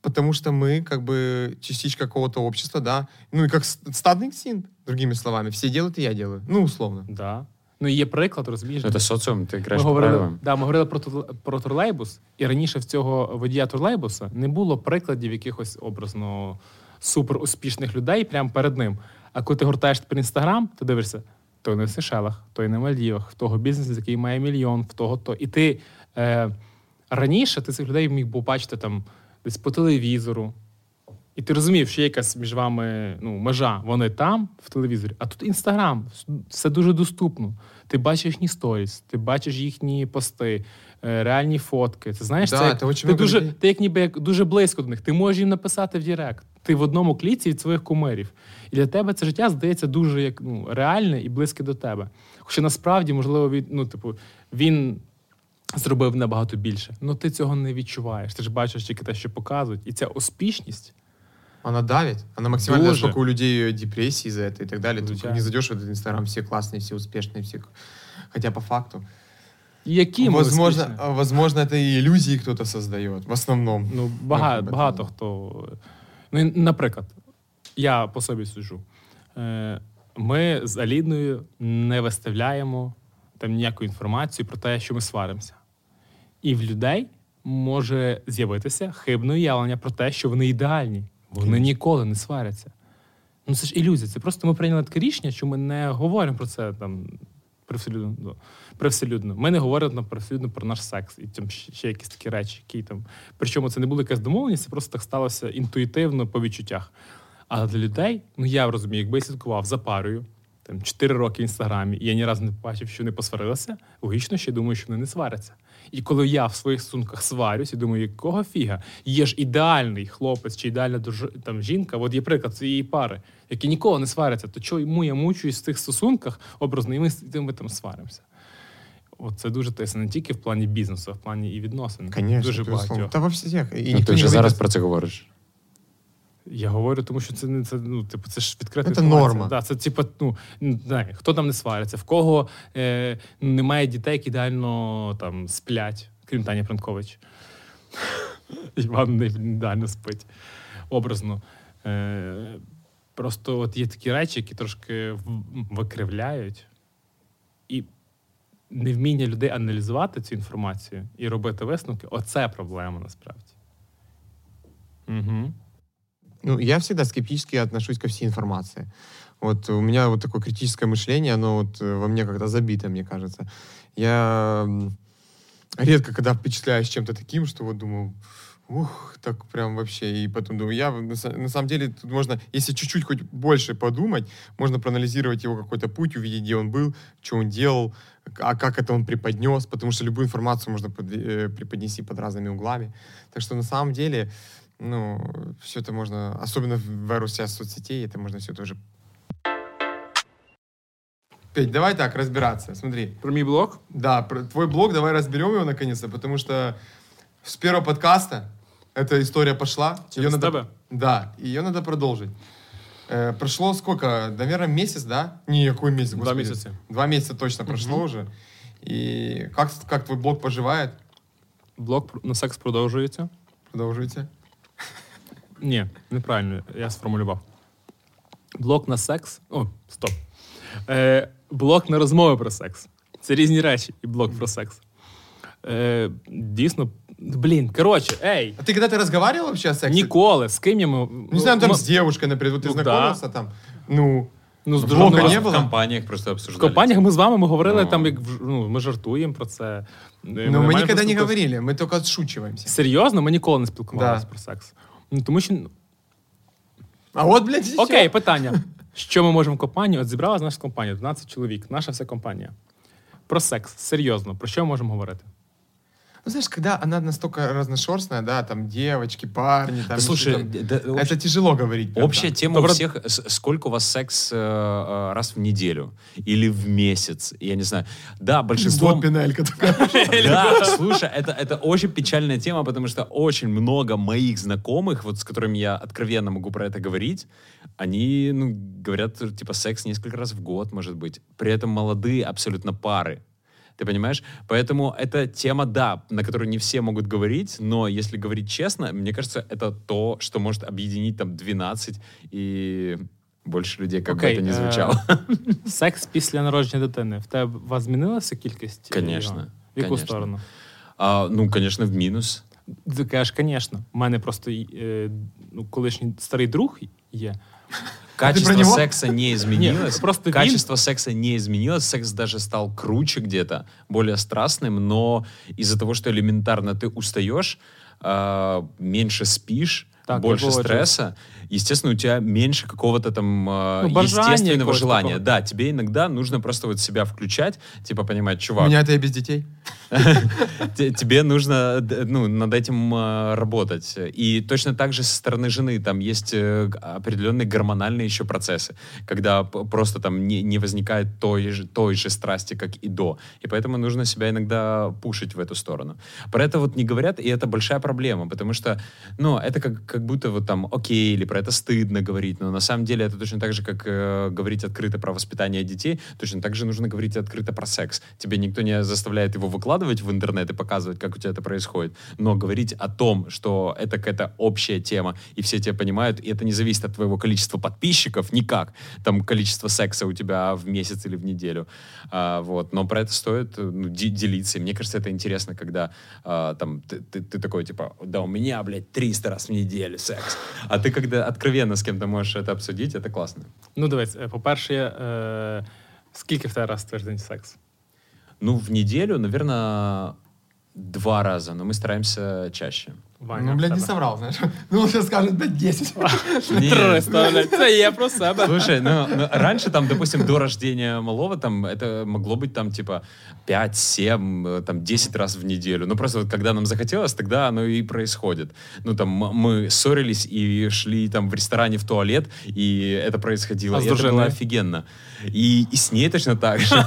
Потому что мы как бы частичка какого-то общества, да. Ну и как с- стадный син, другими словами. Все делают, и я делаю. Ну, условно. да. Ну, є приклад, розумієш? Це соціум, ти краще говорили, да, ми говорили про, про тролейбус, і раніше в цього водія тролейбуса не було прикладів якихось образно супер успішних людей прямо перед ним. А коли ти гортаєш тепер інстаграм, ти дивишся, той не в Сейшелах, той на Мальдівах, в того бізнес, який має мільйон, в того то. І ти е, раніше ти цих людей міг побачити там десь по телевізору. І ти розумів, що є якась між вами ну, межа. Вони там, в телевізорі, а тут інстаграм, все дуже доступно. Ти бачиш їхні сторіс, ти бачиш їхні пости, е, реальні фотки. Ти знаєш, Да, це як, очень ти, дуже, ти як ніби як дуже близько до них. Ти можеш їм написати в Директ. Ти в одному кліці від своїх кумирів. І для тебе це життя здається дуже як ну, реальне і близьке до тебе. Хоча насправді, можливо, від, ну, типу, він зробив набагато більше. Ну ти цього не відчуваєш. Ти ж бачиш тільки те, що показують. І ця успішність. Она давит. Она максимально Дуже. сколько у людей депрессии из-за этого и так далее. Ты Звичайно. не зайдешь в этот Инстаграм, все классные, все успешные, все... Хотя по факту. І Які ми возможно, успішні? а, возможно, это и иллюзии кто-то создает, в основном. Ну, багато, Ну, багато хто. Ну, і, наприклад, я по собі суджу. Е, Ми з Аліною не виставляємо там ніяку інформацію про те, що ми сваримося. І в людей може з'явитися хибне уявлення про те, що вони ідеальні. Вони ніколи не сваряться. Ну це ж ілюзія. Це просто ми прийняли таке рішення, що ми не говоримо про це там привселюдно. ну, привселюдно. Ми не говоримо там привселюдно про наш секс і там ще, ще якісь такі речі, які там. Причому це не була якась домовленість, це просто так сталося інтуїтивно по відчуттях. Але для людей, ну я розумію, якби я слідкував за парою, там 4 роки в інстаграмі, і я ні разу не побачив, що вони посварилися, логічно ще думаю, що вони не сваряться. І коли я в своїх стосунках сварюсь і думаю, якого фіга, є ж ідеальний хлопець чи ідеальна друж- там, жінка, от є приклад цієї пари, які ніколи не сваряться, то чому я мучуюсь в цих стосунках образно, і ми, ми там сваримося. От це дуже тесно не тільки в плані бізнесу, а в плані і відносин. Конечно, дуже багатьох. Та во всех. І Ну, ти вже зараз про це говориш. Я говорю, тому що це не це, ну, типу, це ж відкрита Це норма. Да, це типу, ну, не хто там не свариться, в кого е, немає дітей, які ідеально там сплять, крім Тані Франкович. [laughs] Іван не ідеально спить. Образно. Е, просто от є такі речі, які трошки викривляють. І невміння людей аналізувати цю інформацію і робити висновки оце проблема насправді. Угу. Ну, я всегда скептически отношусь ко всей информации. Вот у меня вот такое критическое мышление, оно вот э, во мне как-то забито, мне кажется. Я редко когда впечатляюсь чем-то таким, что вот думаю, ух, так прям вообще. И потом думаю, я на самом деле тут можно, если чуть-чуть хоть больше подумать, можно проанализировать его какой-то путь, увидеть, где он был, что он делал, а как это он преподнес, потому что любую информацию можно под- э, преподнести под разными углами. Так что на самом деле, ну, все это можно, особенно в эру соцсетей, это можно все тоже... Петь, давай так разбираться, смотри. Про мій блог? Да, про твой блог, давай разберем его наконец-то, потому что с первого подкаста эта история пошла. Через Её надо, тебя? Да, ее надо продолжить. Э, прошло сколько? Наверное, месяц, да? Не, какой месяц? Два господи. месяца. Два месяца точно прошло уже. И как, как твой блог поживает? Блог на секс продовжується. Продолжите. Ні, неправильно, я сформулював. Блог на секс. О, стоп. Е, блог на розмови про секс. Це різні речі, і блог про секс. Е, дійсно, блін, коротше, ей, А ты когда-то разговаривал вообще о сексе? ніколи, з ким я м- Не знаю, там м- с девушкой, например, вот ты Ну, да. знакомился там? Ну, ну, з в дружиною- блога У вас не в було? компаніях просто В обсуждали. компаніях ми з вами ми говорили Ну. там, як в- ну, ми жартуємо про це. Е, ну мы нормально никогда не просто- говорили, мы только отшучиваемся. Серйозно, ми ніколи не спілкувалися Да. про секс. Ну, тому що А от, блядь, сейчас. Окей, питання. Що ми можемо в компанії? От зібралась наша компанія, 12 чоловік, наша вся компанія. Про секс. Серйозно, про що ми можемо говорити? Ну, знаешь, когда она настолько разношерстная, да, там девочки, парни, там... Да, слушай, там- да, это общ- тяжело говорить. прям Общая так. тема у Добро- всех, с- сколько у вас секс э, э, раз в неделю или в месяц, я не знаю. Да, большинство... Вот пеналька такая. [laughs] Да, слушай, это, это очень печальная тема, потому что очень много моих знакомых, вот с которыми я откровенно могу про это говорить, они, ну, говорят, типа, секс несколько раз в год, может быть. При этом молодые абсолютно пары. Ты понимаешь? Поэтому это тема, да, на которую не все могут говорить, но если говорить честно, мне кажется, это то, что может объединить там 12 и больше людей, как Окей, бы это ни е, звучало. [laughs] Секс після народження дитини. В тебе у вас змінилася кількість? е, Конечно, його? В яку конечно. сторону? А, ну, конечно, в минус. Ти кажеш, звісно. У мене просто е, ну, колишній старий друг є. Качество секса не изменилось. Не, просто вин- Качество секса не изменилось. Секс даже стал круче где-то, более страстным, но из-за того, что элементарно ты устаешь, а, меньше спишь, Так, больше стресса, естественно, у тебя меньше какого-то там а, Ну, естественного желания. такого. Да, тебе иногда нужно просто вот себя включать, типа понимать, У чувак, меня это и без детей. [laughs] Те- тебе нужно ну, над этим э, работать. И точно так же со стороны жены там есть э, определенные гормональные еще процессы, когда просто там не, не возникает той же, той же страсти, как и до. И поэтому нужно себя иногда пушить в эту сторону. Про это вот не говорят, и это большая проблема, потому что, ну, это как, как будто вот там окей, или про это стыдно говорить, но на самом деле это точно так же, как э, говорить открыто про воспитание детей, точно так же нужно говорить открыто про секс. Тебе никто не заставляет его выкладывать в интернет и показывать, как у тебя это происходит, но говорить о том, что это какая-то общая тема, и все тебя понимают, и это не зависит от твоего количества подписчиков, никак, там количество секса у тебя в месяц или в неделю, А, вот, но про это стоит э, ну, де- делиться, и мне кажется, это интересно, когда а, там ты, ты- ты такой, типа, да у меня, блядь, 300 раз в неделю секс, а ты когда откровенно с кем-то можешь это обсудить, это классно. Ну, дивись, е, по-перше, е, скільки в раз в тиждень секс? Ну, в неделю, наверное, два раза, но мы стараемся чаще. Ваня, Ну, блядь, не соврал, знаешь. [laughs] Ну, он сейчас скажет, блядь, 10. [laughs] Не, 300, блядь, це є про себе. Слушай, ну, ну, раньше там, допустим, до рождения малого там это могло быть там типа 5, 7, э, там 10 раз в неделю. Ну просто вот когда нам захотелось, тогда оно и происходит. Ну там мы ссорились и шли там в ресторане в туалет, и это происходило. А и это было офигенно. И, и с ней точно так же. [laughs]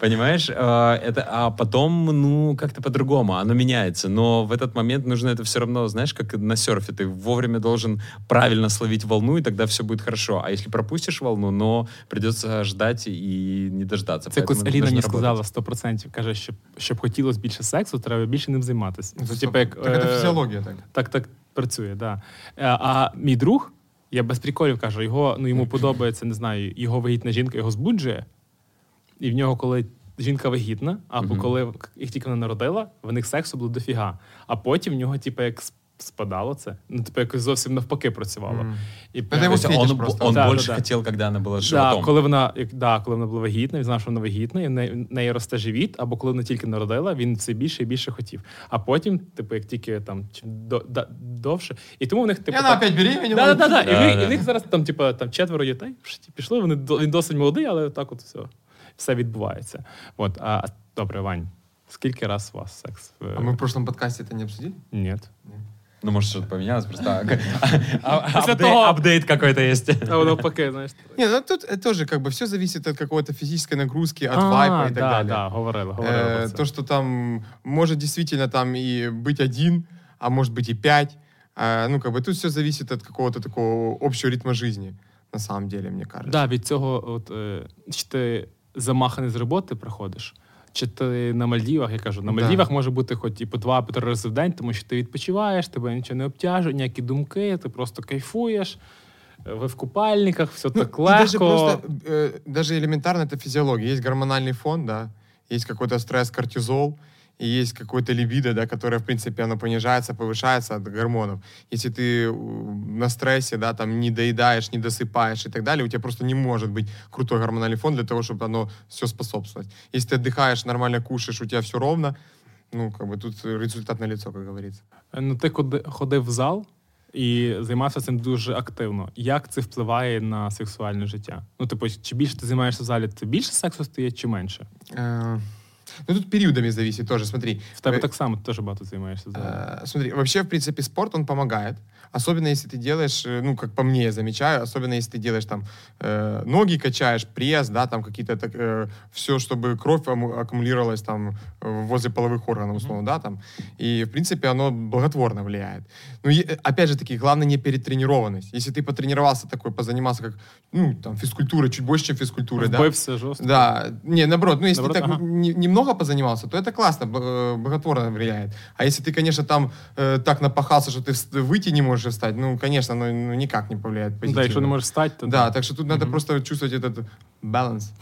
Понимаешь? А, Это, а потом, ну, как-то по-другому. Оно меняется. Но в этот момент нужно это все равно, знаешь, как на серфе. Ты вовремя должен правильно словить волну, и тогда все будет хорошо. А если пропустишь волну, но придется ждать и не дождаться. Це колись Поэтому Аліна нужно мені работать. сказала 100%. Каже, щоб, щоб хотілося більше сексу, треба більше ним займатися. Ну, Це, стоп. типу, як, Так это е, физиология так. Так, так працює, да. Е, А мій друг, я без приколів кажу, його, ну, йому подобається, не знаю, його вагітна жінка його збуджує, і в нього, коли жінка вагітна, або Мгм. коли їх тільки вона народила, в них сексу було дофіга. А потім в нього, типу, як спадало це. Ну, типу, якось зовсім навпаки працювало. Мгм. І Это прям- его То есть он, он Да, больше да, да. хотел, когда она была Да, животом. коли вона, як, да, коли вона була вагітна, він знав, що вона вагітна, і в неї, в неї росте живіт, або коли вона тільки народила, він все більше і більше хотів. А потім, типу, як тільки там до, да- довше. І тому в них, типу. она так- опять беременела. Да, да, да, да. і в них зараз там, типу, там четверо дітей пішли, вони він досить молодий, але так от все, все відбувається. От, а добре, Вань, скільки раз у вас секс? Е, А мы в прошлом подкасте это не обсудили? Ні. Ну, может, что-то поменялось, просто а, [laughs] а, После апдейт- того- апдейт какой-то есть. А навпаки, знаєш. Не, ну тут э, тоже как бы все зависит от какой-то физической нагрузки, от А, вайпа и так да, далее. Да, говорили, говорили Э, про це. то, что там может действительно там и быть один, а может быть и пять. А, ну, как бы тут все зависит от какого-то такого общего ритма жизни, на самом деле, мне кажется. Да, від цього, от, е, чи ти замаханий з роботи приходиш, чи ти на Мальдівах, я кажу, на Да. Мальдівах може бути хоч і по два по три рази в день, тому що ти відпочиваєш, тебе нічого не обтяжує, ніякі думки, ти просто кайфуєш. е, Ви в купальниках, все Ну, так и даже легко. просто, э, даже элементарно это физиология. Есть гормональный фон, да, есть какой-то стресс, кортизол, и есть какое-то либидо, да, которое, в принципе, оно понижается, повышается от гормонов. Если ты э, на стрессе, да, там, не доедаешь, не досыпаешь и так далее, у тебя просто не может быть крутой гормональный фон для того, чтобы оно все способствовать. Если ты отдыхаешь, нормально кушаешь, у тебя все ровно, ну, как бы тут результат на лицо, как говорится. Е, Ну, ти коли ходив в зал і займався цим дуже активно. Як це впливає на сексуальне життя? Ну, типу, чи більше ти займаєшся в залі, то більше сексу стає, чи менше? Э, Ну, тут периодами зависит тоже, смотри. В тебе Э, так само теж багато займаєшся. Э, Смотри, вообще, в принципе, спорт, он помогает. Особенно, если ты делаешь, э, ну, как по мне я замечаю, особенно, если ты делаешь там э, ноги качаешь, пресс, да, там какие-то так, все, чтобы кровь аккумулировалась там э, возле половых органов, условно, да, там. И, в принципе, оно благотворно влияет. Ну, и, э, опять же таки, главное не перетренированность. Если ты потренировался такой, позанимался как, ну, там, физкультурой, чуть больше, чем физкультурой, да. Вбився жорстко. Да, не, наоборот, ну если Наоборот, ты так ага. не- немного позанимался, то это классно, бл- э, благотворно влияет. А если ты, конечно, там э, так напахался, что ты выйти не можешь встать, ну, конечно, ну, ну, никак не повлияет Ну, позитивно. да, якщо не можеш стати, то Да, так что тут надо просто чувствовать этот баланс.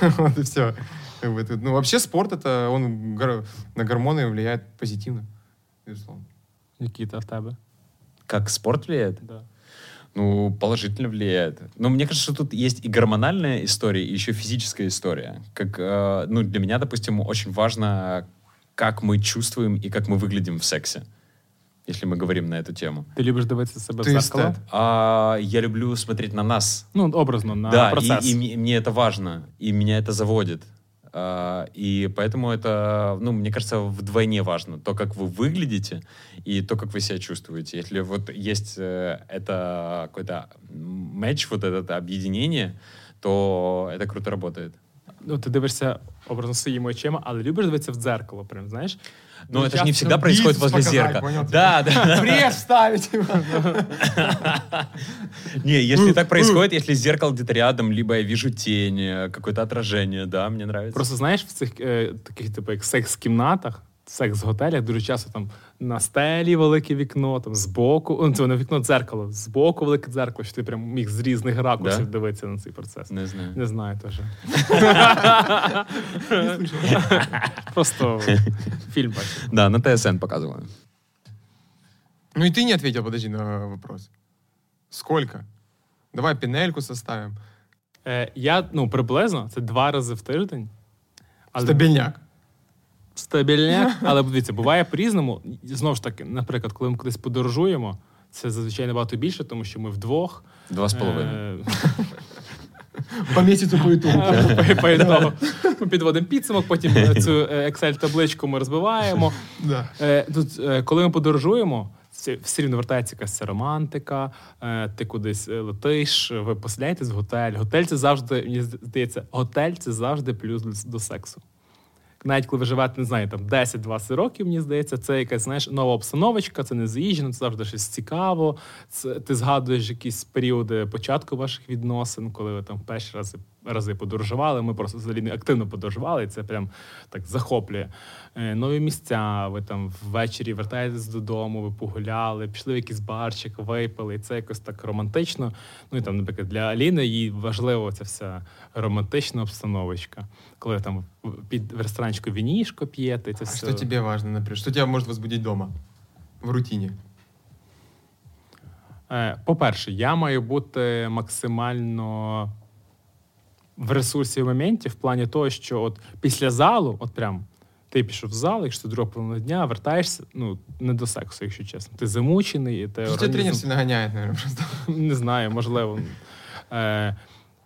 [laughs] вот и все. Как бы тут- Ну, вообще спорт, это он гор- на гормоны влияет позитивно, безусловно. Нікіта, в тебе. Как спорт влияет? Да. Ну, положительно влияет. Но мне кажется, что тут есть и гормональная история, и еще физическая история. Как, э, ну, для меня, допустим, очень важно, как мы чувствуем и как мы выглядим в сексе, если мы говорим на эту тему. Ти любиш дивитися себе в зеркало? А, я люблю смотреть на нас. Ну, образно, на да, и, процес. и мне- это важно, и меня это заводит. А, и поэтому это, ну, мне кажется, вдвойне важно. То, как вы выглядите, и то, как вы себя чувствуете. Если вот есть э, это какой-то матч, вот это объединение, то это круто работает. Ну, ти дивишся образно своїми очима, але любиш дивитися в дзеркало, прям, знаєш? Но это же не всегда происходит возле зеркала. понял? Да, да. Пресс вставить! [laughs] Не, если так происходит, если зеркало где-то рядом, либо я вижу тень, э, какое-то отражение, да, мне нравится. Просто знаєш, в е, таких, типу, як секс-кімнатах, секс-готелях дуже часто там на стелі велике вікно, там збоку, ну, це не вікно дзеркало, збоку велике дзеркало, що ти прям міг з різних ракурсів Да? дивитися на цей процес. Не знаю. Не знаю теж. [laughs] Просто фільм бачив. Да, на ТСН показываю. Ну и ты не ответил, подожди, на вопрос. Сколько? Давай пинельку составим. Е, я, ну, приблизно, це два рази в тиждень. Але- Стабильняк. Стабільняк, але дивіться, буває по-різному. Знову ж таки, наприклад, коли ми кудись подорожуємо, це зазвичай набагато більше, тому що ми вдвох. Два половиной. Е, По месяцу по итогу. по- по ітогу. Ми підводимо підсумок, потім е, цю е, Excel-табличку ми розбиваємо. Е, Тут, е, коли ми подорожуємо, все рівно вертається якась романтика, е, ти кудись е, летиш, ви поселяєтесь в готель. Готель це завжди, мені здається, готель це завжди плюс до сексу. Навіть коли ви живете, не знаю, там 10-20 років, мені здається, це якась знаєш, нова обстановочка, це не заїжджено, це завжди щось цікаво. Це, ти згадуєш якісь періоди початку ваших відносин, коли ви там перші рази, рази подорожували. Ми просто взагалі не активно подорожували, і це прям так захоплює. Е, нові місця, ви там ввечері вертаєтесь додому, ви погуляли, пішли в якийсь барчик, випили, і це якось так романтично. Ну і там, наприклад, для Аліни їй важливо ця вся романтична обстановочка. Коли там під в ресторанчику вінішко п'єте, це А все. что тебе важно, например? Что тебя может возбудить дома? В рутине? Е, По-перше, я маю бути максимально в ресурсі в моменті, в плані того, що от після залу, от прям ти пішов в зал, якщо друга половина дня, вертаєшся, ну не до сексу, якщо чесно. Ти замучений, і ти Что тебя тренер організм- сильно наверное, просто. [laughs] не знаю, можливо. Е,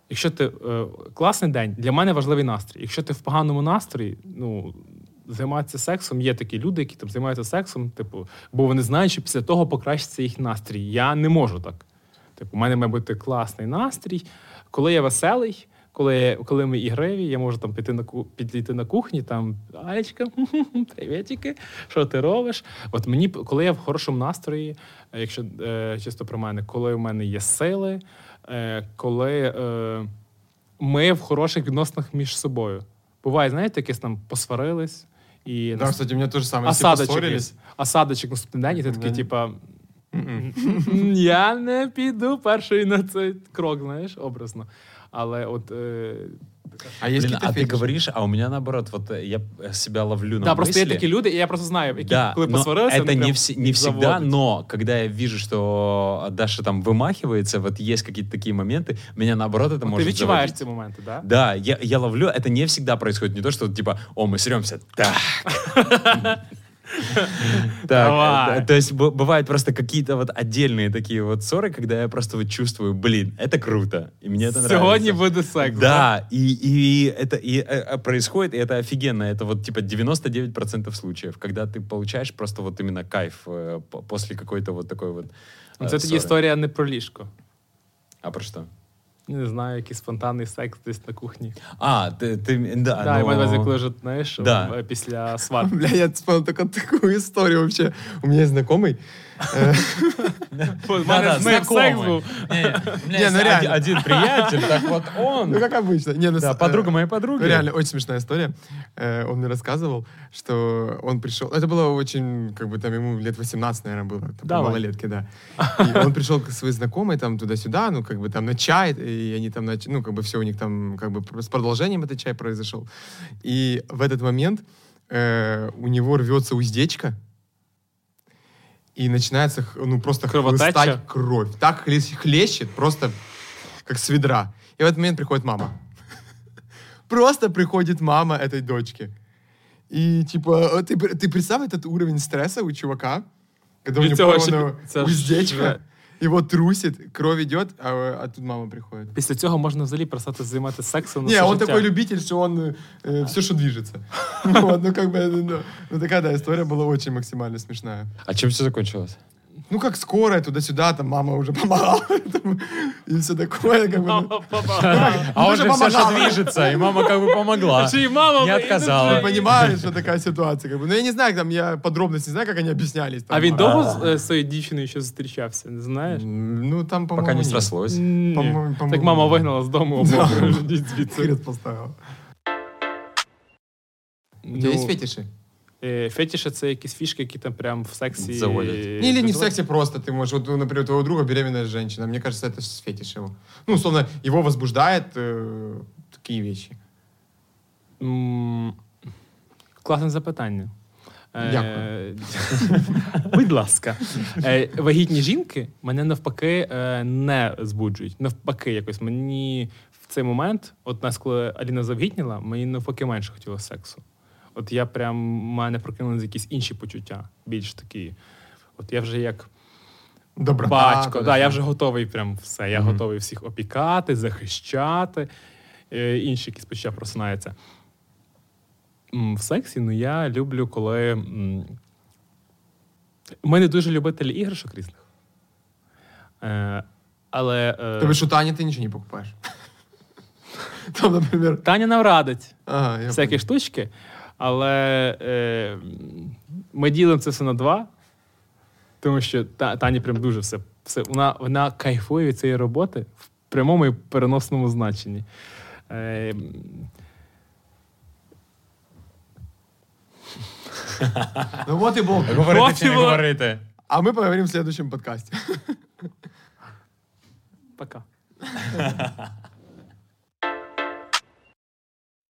якщо ти е, класний день, для мене важливий настрій. Якщо ти в поганому настрої, ну. Займатися сексом, є такі люди, які там займаються сексом, типу, бо вони знають, що після того покращиться їх настрій. Я не можу так. Типу, у мене має бути класний настрій. Коли я веселий, коли, коли ми ігриві, я можу там піти на ку- підійти на кухні, там Алечка, [laughs] привітики, що ти робиш? От мені, коли я в хорошому настрої, е, якщо е, чисто про мене, коли в мене є сили, е, коли е, ми в хороших відносинах між собою. Буває, знаєте, якесь там посварились і Да, кстати, у же самое. Если осадочок, поссорились, осадочок наступний день, і ти такий, типа. Я не піду перший на цей крок, знаєш, образно. Але от. Е... А есть Блин, какие-то а ты фетиши? говоришь, а у меня наоборот, вот э, я э, себя ловлю на Да, просто є мысли. такі люди, і я просто знаю, які Да, коли но посварилися, это вони не, прям вс- не їх всегда, заводять. но когда я вижу, что Даша там вымахивается, вот есть какие-то такие моменты, меня наоборот это Ти может відчуваєш заводить. ці моменти, так? Да, я, я ловлю, это не всегда происходит, не то, что типа, о, мы сремся, так. [laughs] Так, Давай. э, то есть б- бывают просто какие-то вот отдельные такие вот ссоры, когда я просто вот чувствую, блин, это круто, и мне это Сьогодні нравится. буде секс. Да, и, и это и, э, э, происходит, и это офигенно. Это вот типа 99% случаев, когда ты получаешь просто вот именно кайф э, по- после какой-то вот такой вот Ну, э, Це тоді ссори. історія не про ліжко. А про что? Не знаю, якийсь спонтанний секс десь на кухні. А, ты, ты да, Да, і но- мене увазі, коли вже, знаєш, Да. в- після свадьби. Бля, я вспомнил только такую историю вообще. У меня есть знакомый. э, У Да, да, мене з ним знакомый. був. [laughs] Не, ну один, реально. один приятель, так вот он. Ну, как обычно. Не, ну, Да, подруга э, моей подруги. Реально, очень смешная история. Э, Он мне рассказывал, что он пришел... Это было очень, как бы там ему лет 18, наверное, было. Малолетки, да. И он пришел к своей знакомой там туда-сюда, ну, как бы там на чай, и они там, ну, как бы все у них там, как бы с продолжением этот чай произошел. И в этот момент э, у него рвется уздечка, и начинается, ну, просто хлыстать кровь. Так хлещ- хлещет, просто как с ведра. И в этот момент приходит мама. [laughs] Просто приходит мама этой дочки. И, типа, э, ты, ты представь этот уровень стресса у чувака, когда у него порвана уздечка, вже- его трусит, кровь идет, а, а тут мама приходит. Після цього можна взагалі перестати займатися сексом. он життя. такой любитель, что он все, что движется. [laughs] Вот, ну, как бы, ну, ну, такая, да, история была очень максимально смешная. А чем все закончилось? Ну, как скорая, туда-сюда, там мама уже помогала, там, [laughs] и все такое, как бы, ну, Мама, папа. А он уже же все, что помогала. движется, и мама как бы помогла. Чи й мама Не ви- отказала. Ты понимаешь, что такая ситуация, как бы. Ну, я не знаю, там, я подробности не знаю, как они объяснялись. там. А він довго з е, своєю дівчиною ще зустрічався, не знаєш? М, Ну, там, по-моему, Пока не нет. срослось. Ні. По-моєму, Так по-моєму, мама ні. вигнала з дому обох. [laughs] [laughs] Ідіть звідси. Хрест поставила. У тебя Ну, есть фетиши? е, Фетіші це якісь фішки, які там прям в сексі. Заводять. е, Не, или не в визивають. сексе просто. Ты можешь, вот, ну, например, у твоего друга беременная женщина. Мне кажется, это с фетиш его. Ну, условно, его возбуждает э, такие вещи. М, Класне запитання. Е, Дякую. [laughs] Будь ласка. Е, Вагітні жінки мене навпаки е, не збуджують. Навпаки, якось мені в цей момент, от нас, коли Аліна завгітніла, мені навпаки менше хотілося сексу. От я прям мене прокинулися якісь інші почуття, більш такі. От я вже як Доброта. батько, да, я вже готовий прям все. Я Мгм. готовий всіх опікати, захищати. Е, інші якісь почуття просинаються. В сексі, ну я люблю, коли. Ми не дуже любителі іграшок різних. Е, але е, То бишь, у Тани ты ничего не покупаешь. [laughs] Там, например... Таня нам радить Ага, я всякі понял. штучки, але е, ми ділимо це все на два, тому що та, Тані прям дуже все. все вона, вона кайфує від цієї роботи в прямому і переносному значенні. Е, Ну вот и бог. Говорите чи не говорите? А мы поговорим в следующем подкасте. пока. [laughs]